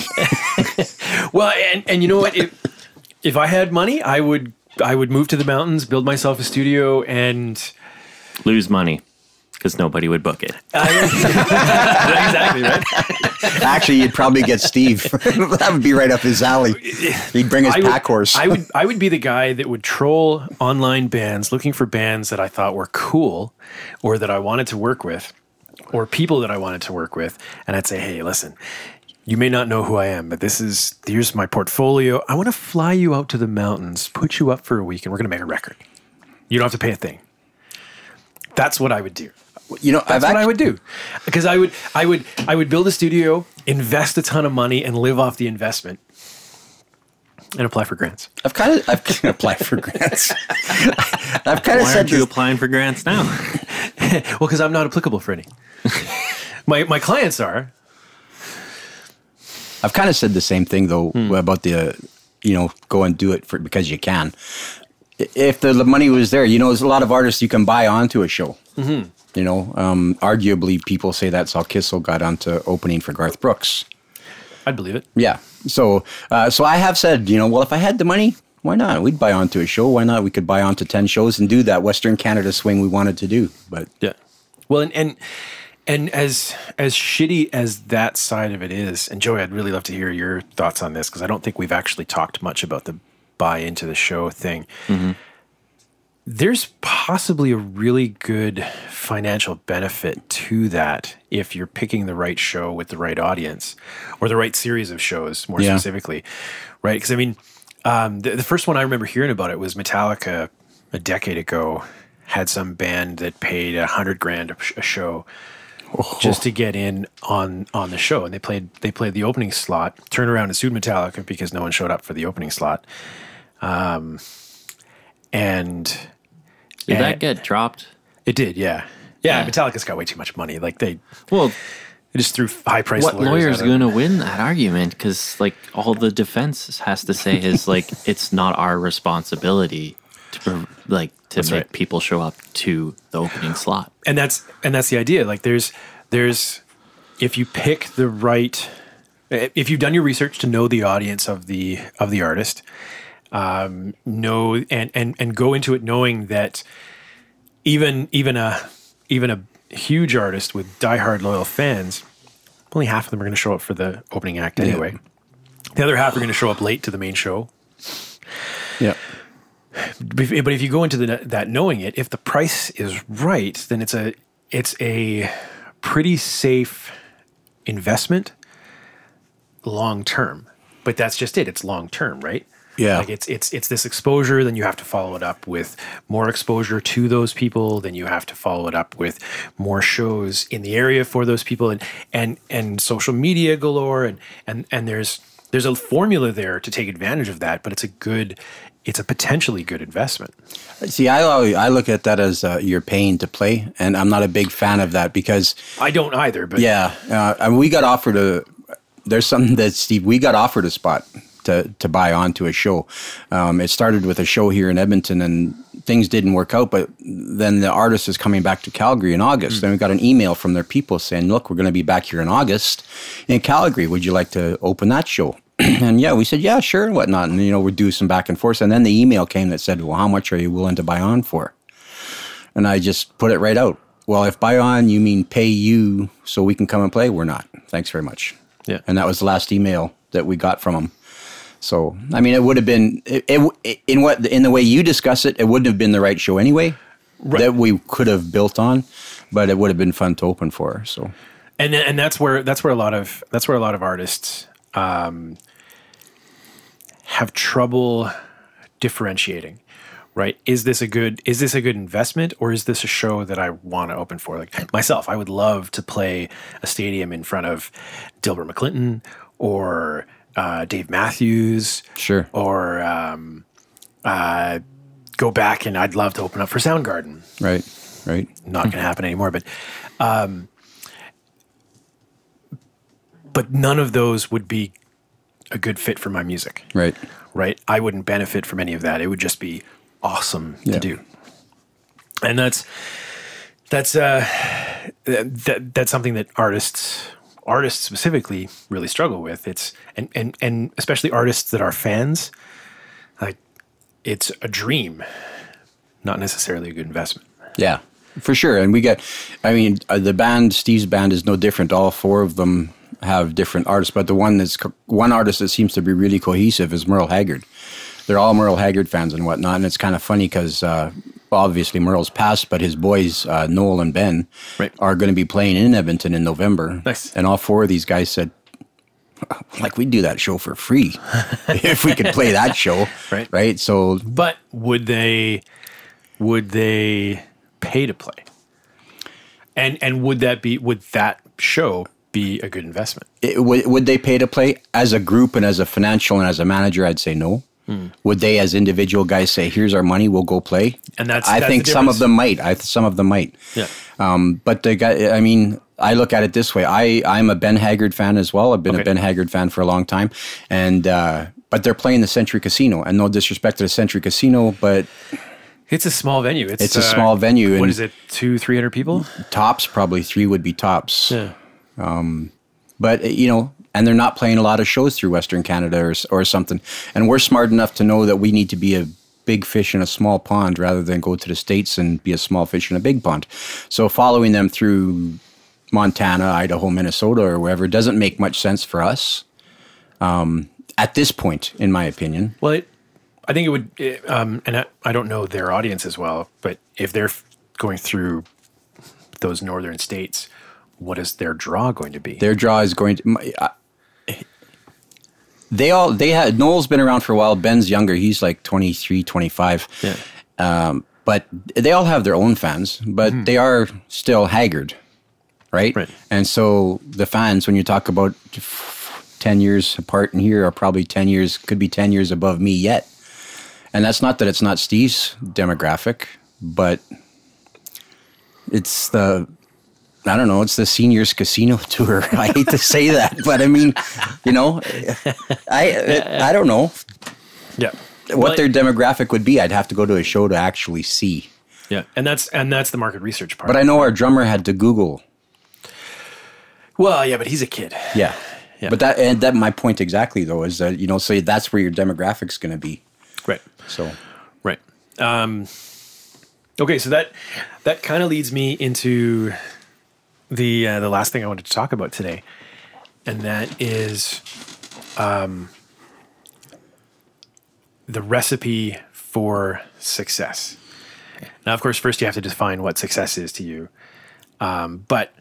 well, and and you know what? If if I had money, I would I would move to the mountains, build myself a studio, and Lose money because nobody would book it. exactly right. Actually, you'd probably get Steve. that would be right up his alley. He'd bring his I would, pack horse. I would I would be the guy that would troll online bands looking for bands that I thought were cool or that I wanted to work with or people that I wanted to work with and I'd say, "Hey, listen, you may not know who I am, but this is here's my portfolio. I want to fly you out to the mountains, put you up for a week and we're going to make a record. You don't have to pay a thing." That's what I would do. you know, That's I've what I would do. Because I would I would I would build a studio, invest a ton of money and live off the investment and apply for grants. I've kind of I've applied for grants. I've kind of Why said aren't you this. applying for grants now? Well, because I'm not applicable for any. my my clients are. I've kind of said the same thing though about the, uh, you know, go and do it for because you can. If the money was there, you know, there's a lot of artists you can buy onto a show. Mm-hmm. You know, um, arguably people say that's how Kissel got onto opening for Garth Brooks. I'd believe it. Yeah. So, uh, so I have said, you know, well, if I had the money, why not? We'd buy onto a show. Why not? We could buy onto ten shows and do that Western Canada swing we wanted to do. But Yeah. Well, and and and as as shitty as that side of it is, and Joey, I'd really love to hear your thoughts on this because I don't think we've actually talked much about the buy into the show thing. There's possibly a really good financial benefit to that if you're picking the right show with the right audience or the right series of shows, more Yeah. specifically, right? Because I mean, um, the, the first one I remember hearing about it was Metallica a decade ago had some band that paid a hundred grand a, sh- a show just to get in on on the show, and they played they played the opening slot, turned around and sued Metallica because no one showed up for the opening slot, um, and Did And- that get dropped? it did, yeah. yeah, Yeah. Metallica's got way too much money. Like they, Well, they just threw high price. what lawyer's going to win that argument? Because like all the defense has to say is like it's not our responsibility to like to That's make right. people show up to the opening slot. and that's and that's the idea like there's there's if you pick the right if you've done your research to know the audience of the of the artist um know and and and go into it knowing that even even a even a huge artist with diehard loyal fans only half of them are going to show up for the opening act anyway the other half are going to show up late to the main show Yeah. but if but if you go into the, that knowing it, if the price is right, then it's a it's a pretty safe investment long term. But that's just it. It's long term, right? Yeah. Like it's it's it's this exposure. Then you have to follow it up with more exposure to those people. Then you have to follow it up with more shows in the area for those people, and and and social media galore, and and and there's there's a formula there to take advantage of that. But it's a good, it's a potentially good investment. See, I I look at that as uh, you're paying to play, and I'm not a big fan of that because I don't either, but yeah, uh, I mean, we got offered a. There's something that Steve, we got offered a spot to to buy onto a show. Um, it started with a show here in Edmonton, and things didn't work out. But then the artist is coming back to Calgary in August, and we got an email from their people saying, "Look, we're going to be back here in August in Calgary. Would you like to open that show?" and yeah, we said, "Yeah, sure," and whatnot. And you know, we'd do some back and forth. And then the email came that said, "Well, how much are you willing to buy on for?" And I just put it right out. Well, if buy on you mean pay you so we can come and play, we're not. Thanks very much. Yeah. And that was the last email that we got from him. So, I mean, it would have been it, it, in what in the way you discuss it, it wouldn't have been the right show anyway that we could have built on, but it would have been fun to open for. So, and and that's where that's where a lot of that's where a lot of artists um, have trouble differentiating right? Is this a good is this a good investment or is this a show that i want to open for? Like myself i would love to play a stadium in front of delbert mcclinton or uh, dave matthews sure or um, uh, go back and i'd love to open up for soundgarden right, right, not going to happen anymore. But, um, but none of those would be a good fit for my music, right, right? I wouldn't benefit from any of that. It would just be awesome Yeah. to do, and that's that's uh, that that's something that artists artists specifically really struggle with. It's and and and especially artists that are fans, like it's a dream, not necessarily a good investment. Yeah, for sure. And we get, I mean, uh, the band, Steve's band, is no different. All four of them have different artists, but the one that's one artist that seems to be really cohesive is Merle Haggard. They're all Merle Haggard fans and whatnot, and it's kind of funny because uh, obviously Merle's passed, but his boys uh, Noel and Ben Right. are going to be playing in Edmonton in November. Nice. And all four of these guys said. Like we'd do that show for free if we could play that show, Right. Right. So But would they would they pay to play? And and would that be would that show be a good investment? it, would, would they pay to play as a group and as a financial and as a manager? I'd say no. Would they, as individual guys, say, "Here's our money, we'll go play"? And that's- I that's think some of them might. I some of them might. Yeah. Um, but the guy, I mean, I look at it this way. I I'm a Ben Haggard fan as well. I've been Okay. a Ben Haggard fan for a long time, and uh, but they're playing the Century Casino, and no disrespect to the Century Casino, but It's a small venue. It's, It's a small venue, What is it? Two, three hundred people? tops probably three would be tops. Yeah. Um, but uh, you know and they're not playing a lot of shows through western canada or, or something. And we're smart enough to know that we need to be a big fish in a small pond rather than go to the states and be a small fish in a big pond. So following them through montana idaho minnesota or wherever doesn't make much sense for us um, at this point in my opinion. Well, it, I think it would, it, um, and I, I don't know their audience as well, but if they're f- going through those northern states, what is their draw going to be? their draw is going to my- they all they had noel's been around for a while ben's younger he's like 23 25 Yeah. um, but they all have their own fans but they are still haggard right? Right. and so the fans when you talk about 10 years apart in here are probably 10 years could be 10 years above me yet and that's not that it's not steve's demographic but it's the I don't know. It's the seniors casino tour. I hate to say that, but I mean, you know, I I don't know. yeah. what But- their demographic would be, I'd have to go to a show to actually see. Yeah, and that's and that's the market research part. But I know our drummer had to Google. well, yeah, but he's a kid. Yeah. Yeah. But that and that my point exactly though is that you know so that's where your demographic's going to be. Right. So Right. Um, okay, so that that kind of leads me into the uh, the last thing I wanted to talk about today, and that is um, the recipe for success. Now, of course, first you have to define what success is to you. Um, but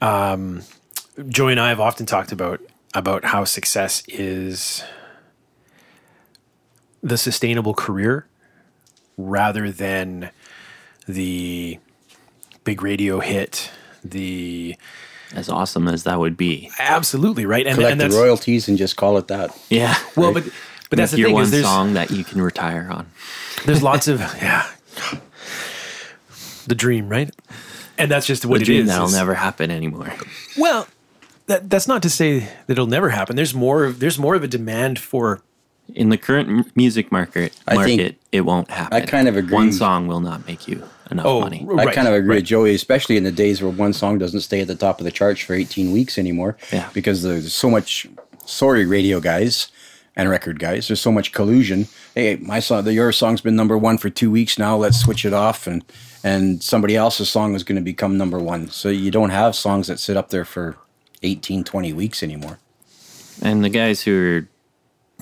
um, Joey and I have often talked about about how success is the sustainable career rather than the big radio hit the As awesome as that would be. absolutely right and, collect and the royalties and just call it that. Yeah. well but but that's Make the your thing one is there's song that you can retire on. there's lots of yeah the dream right and that's just what the it dream is, that'll is- never happen anymore. well that, that's not to say that it'll never happen there's more of there's more of a demand for In the current music market, I think- market it won't happen. I kind of agree. One song will not make you enough Oh, money. r- I Right, kind of agree right. with Joey, especially in the days where one song doesn't stay at the top of the charts for 18 weeks anymore. Yeah. Because there's so much, sorry, radio guys and record guys, there's so much collusion. Hey, my song, your song's been number one for two weeks now. Let's switch it off, and and somebody else's song is going to become number one. So you don't have songs that sit up there for 18, 20 weeks anymore. And the guys who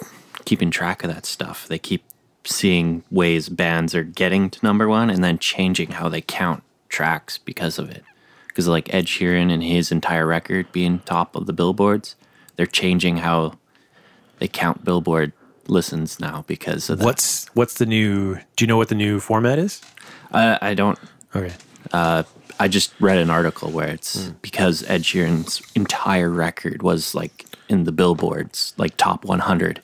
are keeping track of that stuff, they keep seeing ways bands are getting to number one and then changing how they count tracks because of it. Because like Ed Sheeran and his entire record being top of the billboards, they're changing how they count billboard listens now because of that. what's what's the new do you know what the new format is I, I don't okay I just read an article where it's Hmm. because Ed Sheeran's entire record was like in the billboards, like top 100.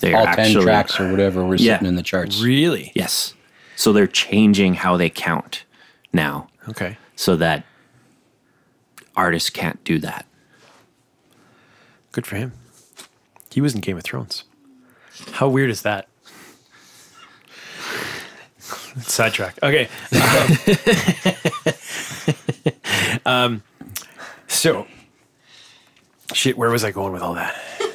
They're All actually 10 tracks or whatever were Yeah. sitting in the charts. really Yes. So they're changing how they count now okay so that artists can't do that. Good for him. He was in Game of Thrones. How weird is that? Sidetrack. Okay. Um, um, so, shit. Where was I going with all that?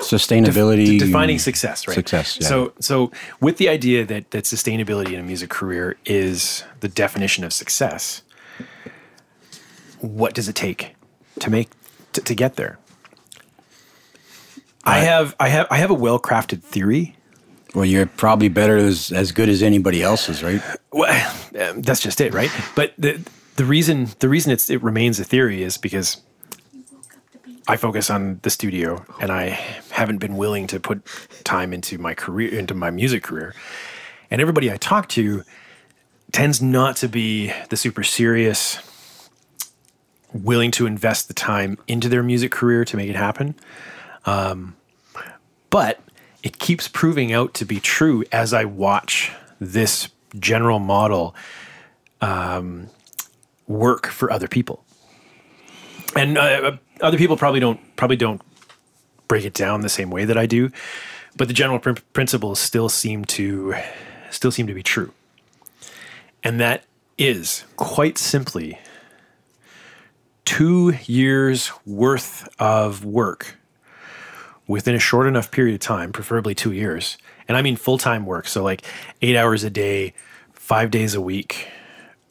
Sustainability. De- defining success, right? Success, yeah. So, so with the idea that that sustainability in a music career is the definition of success, what does it take to make to, to get there? I have, I have, I have a well crafted theory. Well, you're probably better as, as good as anybody else's, right? Well, that's just it, right? But the the reason the reason it's, it remains a theory is because I focus on the studio, and I haven't been willing to put time into my career, into my music career. And everybody I talk to tends not to be the super serious, willing to invest the time into their music career to make it happen. Um, but it keeps proving out to be true as I watch this general model um, work for other people. And uh, other people probably don't probably don't break it down the same way that I do, but the general prin- principles still seem to still seem to be true. And that is quite simply two years worth of work within a short enough period of time, preferably two years. And I mean full time work. So, like eight hours a day, five days a week,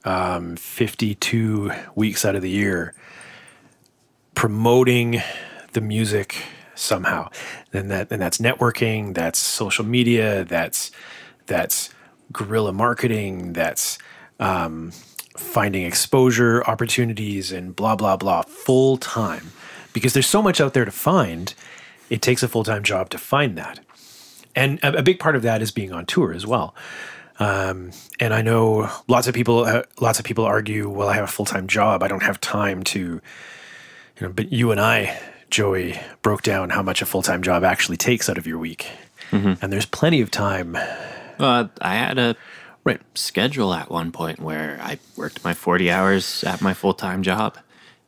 um, 52 weeks out of the year, promoting the music somehow. And, that, and that's networking, that's social media, that's, that's guerrilla marketing, that's um, finding exposure opportunities, and blah, blah, blah, full time. Because there's so much out there to find it takes a full time job to find that. And a, a, big part of that is being on tour as well. Um, and I know lots of people, uh, lots of people argue, well, I have a full time job. I don't have time to, you know, but you and I, Joey, broke down how much a full time job actually takes out of your week. Mm-hmm. And there's plenty of time. Uh, I had a right schedule at one point where I worked my 40 hours at my full time job.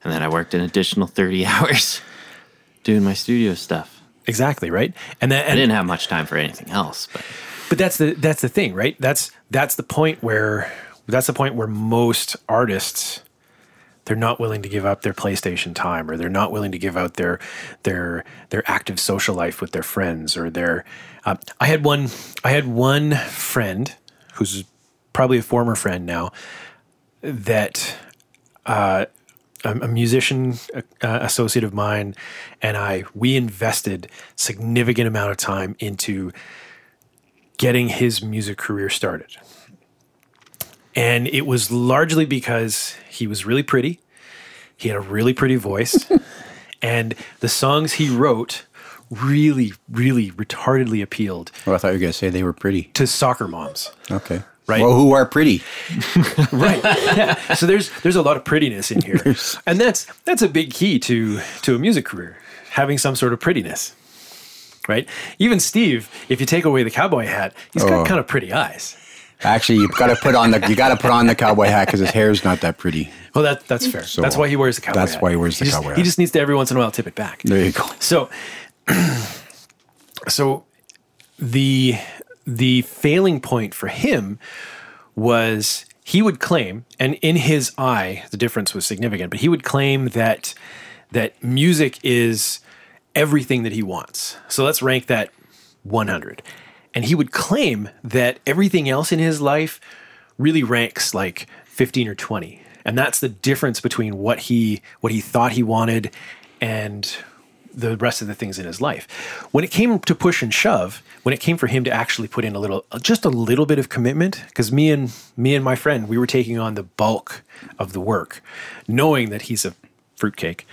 And then I worked an additional 30 hours doing my studio stuff. Exactly right, and then I didn't have much time for anything else. But but that's the that's the thing, right? That's that's the point where that's the point where most artists they're not willing to give up their PlayStation time or they're not willing to give out their their their active social life with their friends or their uh, I had one I had one friend who's probably a former friend now that uh, a, musician uh, associate of mine and I we invested significant amount of time into getting his music career started. And it was largely because he was really pretty. He had a really pretty voice. and the songs he wrote really, really retardedly appealed Well, I thought you were going to say they were pretty. to soccer moms. Okay. Right. Well, who are pretty? right yeah so there's there's a lot of prettiness in here and that's that's a big key to to a music career having some sort of prettiness right even steve if you take away the cowboy hat he's Oh. got kind of pretty eyes Actually, you've got to put on the you got to put on the cowboy hat because his hair is not that pretty. well that that's fair So, that's why he wears the cowboy hat. that's hat. why he wears the just, cowboy he hat. He just needs to every once in a while tip it back There you go. So, so the the failing point for him was he would claim, and in his eye, the difference was significant. But he would claim that that music is everything that he wants. So let's rank that 100. And he would claim that everything else in his life really ranks like 15 or 20. And that's the difference between what he what he thought he wanted and the rest of the things in his life. When it came to push and shove, when it came for him to actually put in a little just a little bit of commitment because me and me and my friend we were taking on the bulk of the work knowing that he's a fruitcake.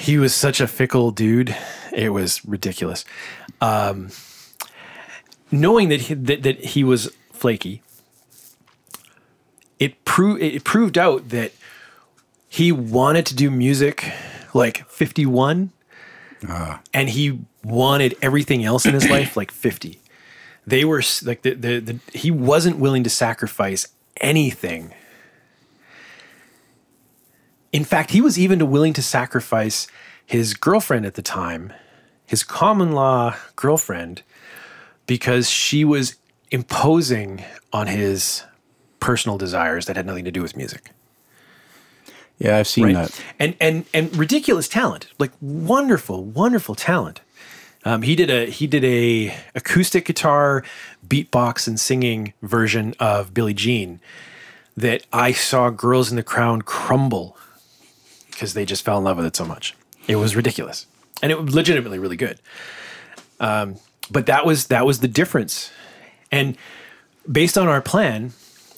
He was such a fickle dude. It was ridiculous. Um, knowing that he, that, that he was flaky, it proved it proved out that he wanted to do music like 51 and he wanted everything else in his life like 50 they were like the, the, the he wasn't willing to sacrifice anything in fact he was even willing to sacrifice his girlfriend at the time his common law girlfriend because she was imposing on his personal desires that had nothing to do with music Yeah, I've seen right? that. And and and ridiculous talent, like wonderful, wonderful talent. Um, he did a he did a acoustic guitar, beatbox, and singing version of Billie Jean that I saw girls in the crowd crumble because they just fell in love with it so much. It was ridiculous, and it was legitimately really good. Um, but that was that was the difference, and based on our plan,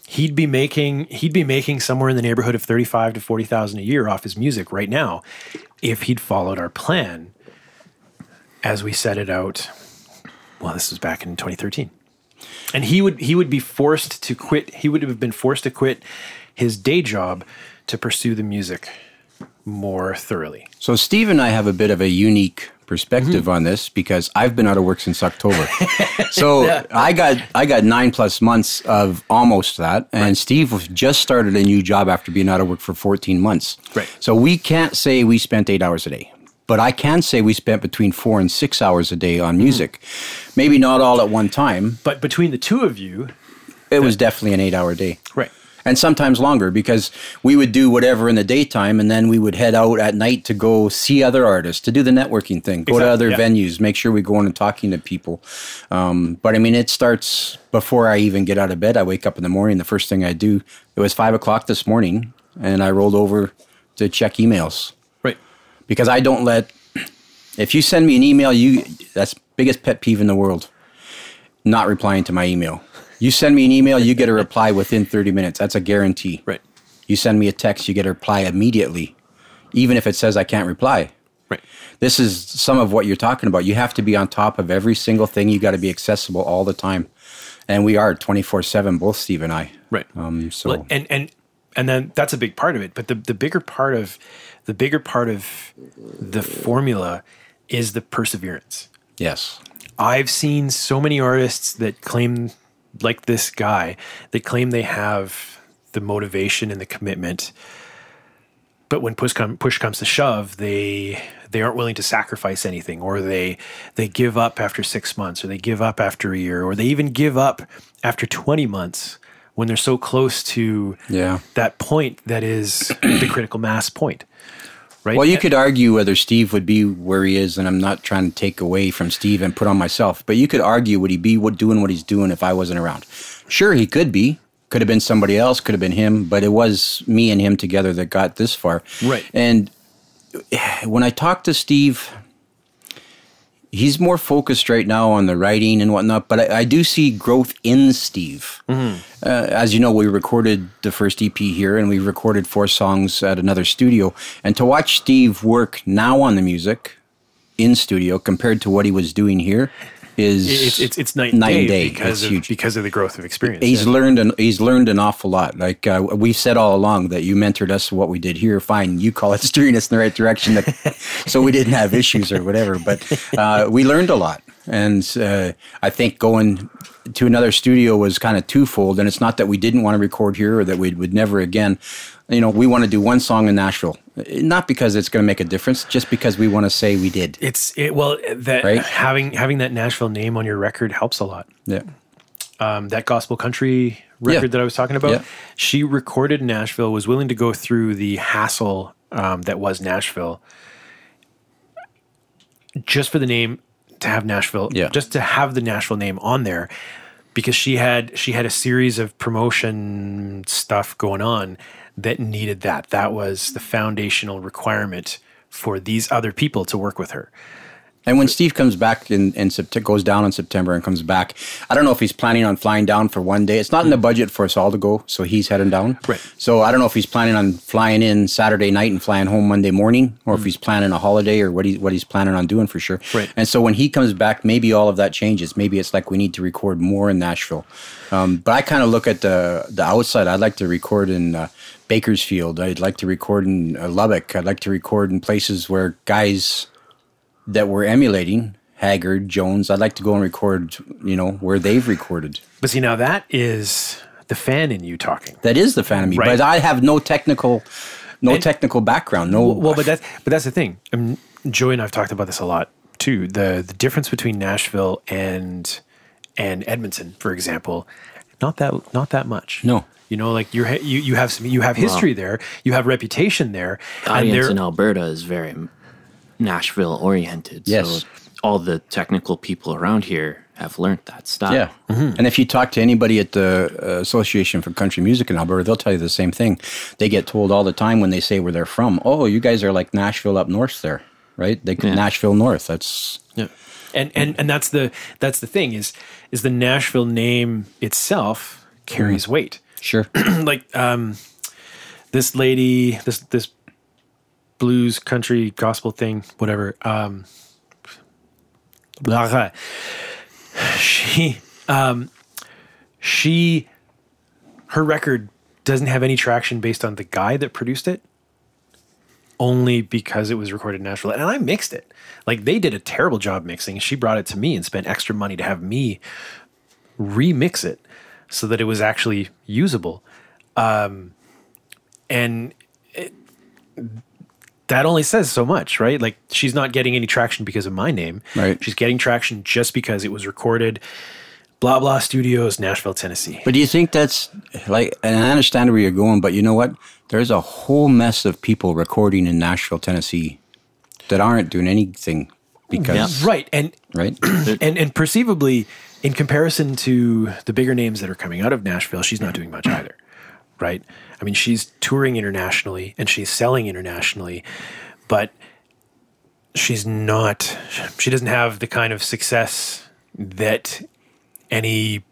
he'd be making he'd be making somewhere in the neighborhood of thirty five to forty thousand a year off his music right now, if he'd followed our plan as we set it out. Well, this was back in twenty thirteen, and he would he would be forced to quit. He would have been forced to quit his day job to pursue the music more thoroughly. So Steve and I have a bit of a unique perspective mm-hmm. on this because I've been out of work since October. so I got I got nine plus months of almost that, and Steve was just started a new job after being out of work for fourteen months. Right. So we can't say we spent eight hours a day. But I can say we spent between four and six hours a day on mm-hmm. music. Maybe not all at one time. But between the two of you, It was definitely an eight hour day. right? And sometimes longer because we would do whatever in the daytime and then we would head out at night to go see other artists to do the networking thing go to other yeah. venues make sure we go in and talking to people um, but i mean it starts before i even get out of bed i wake up in the morning the first thing i do it was five o'clock this morning and i rolled over to check emails Right. because i don't let if you send me an email you that's biggest pet peeve in the world not replying to my email you send me an email you get a reply within 30 minutes that's a guarantee Right. you send me a text, you get a reply immediately, even if it says I can't reply. Right. This is some of what you're talking about. You have to be on top of every single thing. You got to be accessible all the time. And we are 24 7, both Steve and I. Right. Um, so, and and and then that's a big part of it. But the the bigger part of the bigger part of the formula is the perseverance. yes. I've seen so many artists that claim, like this guy, that claim they have the motivation and the commitment, but when push come push comes to shove, they they aren't willing to sacrifice anything, or they they give up after six months, or they give up after a year, or they even give up after twenty months when they're so close to Yeah. that point that is the critical mass point. Right. Well, you could argue whether Steve would be where he is, and I'm not trying to take away from Steve and put on myself, but you could argue would he be what, doing what he's doing if I wasn't around? Sure, he could be. Could have been somebody else, could have been him, but it was me and him together that got this far. Right. And when I talked to Steve, he's more focused right now on the writing and whatnot, but I, I do see growth in Steve. Uh, as you know, we recorded the first EP here and we recorded four songs at another studio. And to watch Steve work now on the music in studio compared to what he was doing here is it's it's, it's night, night and day. because of, huge. because of the growth of experience. He's Yeah. learned an he's learned an awful lot. Like uh, we've said all along that you mentored us what we did here. Fine, you call it steering us in the right direction, that, so we didn't have issues or whatever. But uh, we learned a lot, and uh, I think going to another studio was kind of twofold. And it's not that we didn't want to record here or that we would never again. You know, we want to do one song in Nashville, not because it's going to make a difference, just because we want to say we did. It's it well that Right? having having that Nashville name on your record helps a lot. Yeah. Um, that gospel country record Yeah. that I was talking about, Yeah. she recorded in Nashville, was willing to go through the hassle um, that was Nashville, just for the name to have Nashville, Yeah. just to have the Nashville name on there, because she had she had a series of promotion stuff going on that needed that. That was the foundational requirement for these other people to work with her. And when Steve comes back in, in goes down in September and comes back, I don't know if he's planning on flying down for one day. It's not in the budget for us all to go, so he's heading down. Right. So I don't know if he's planning on flying in Saturday night and flying home Monday morning, or if he's planning a holiday, or what he what he's planning on doing for sure. Right. And so when he comes back, maybe all of that changes. Maybe it's like we need to record more in Nashville. Um, but I kind of look at the the outside. I'd like to record in uh, Bakersfield. I'd like to record in uh, Lubbock. I'd like to record in places where guys that we're emulating Haggard, Jones. I'd like to go and record, you know, where they've recorded. But see, now that is the fan in you talking. That is the fan in me, Right. but I have no technical, no And- technical background. No, Well, but that's but that's the thing. Um, Joey and I've talked about this a lot too. The the difference between Nashville and and Edmonton, for example, not that not that much. No. You know, like you're you you have some you have history there, you have reputation there, The and audience in Alberta is very Nashville oriented. Yes. So all the technical people around here have learned that style. Yeah. And if you talk to anybody at the uh, Association for Country Music in Alberta, they'll tell you the same thing. They get told all the time when they say where they're from, oh, you guys are like Nashville up north there, right? They Yeah. Nashville North. That's Yeah. And and and that's the that's the thing is is the Nashville name itself carries weight. Sure. like um this lady this this blues country gospel thing whatever um she um she her record doesn't have any traction based on the guy that produced it only because it was recorded Nashville. And I mixed it. Like they did a terrible job mixing. She brought it to me and spent extra money to have me remix it so that it was actually usable. Um, and it, that only says so much, right? Like she's not getting any traction because of my name. Right. She's getting traction just because it was recorded. Blah blah Studios, Nashville, Tennessee. But do you think that's like, and I understand where you're going, but you know what? There's a whole mess of people recording in Nashville, Tennessee that aren't doing anything because, Right, and right? and and perceivably, in comparison to the bigger names that are coming out of Nashville, she's not doing much either. Right? I mean, she's touring internationally and she's selling internationally, but she's not. She doesn't have the kind of success that any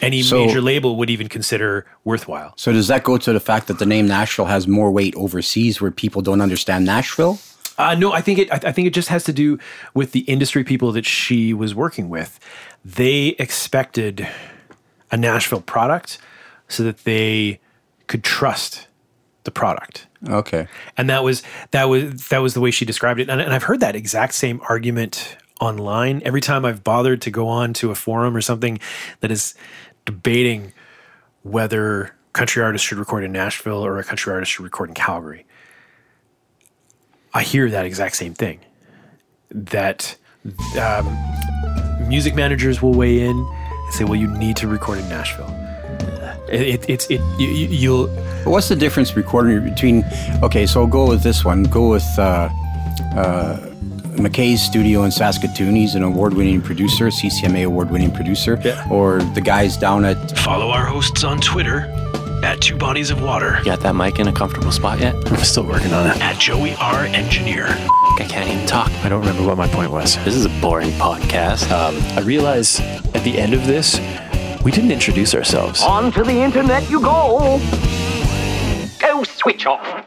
any So- major label would even consider worthwhile. So does that go to the fact that the name Nashville has more weight overseas where people don't understand Nashville? Uh, no, I think it. I, think it just has to do with the industry people that she was working with. They expected a Nashville product so that they could trust the product, Okay. and that was that was that was the way she described it. And, and I've heard that exact same argument online every time I've bothered to go on to a forum or something that is debating whether country artist should record in Nashville or a country artist should record in Calgary. I hear that exact same thing. That um, music managers will weigh in and say, "Well, you need to record in Nashville." It, it, it's it you, you- you'll what's the difference recording between? Okay, so go with this one. Go with uh, uh, McKay's studio in Saskatoon. He's an award-winning producer, CCMA award-winning producer. Yeah. Or the guys down at Follow our hosts on Twitter at Two Bodies of Water, You got that mic in a comfortable spot yet? I'm still working on it. at Joey R. Engineer. I can't even talk. I don't remember what my point was. This is a boring podcast. Um, I realize at the end of this, we didn't introduce ourselves. On to the internet you go. Go switch off.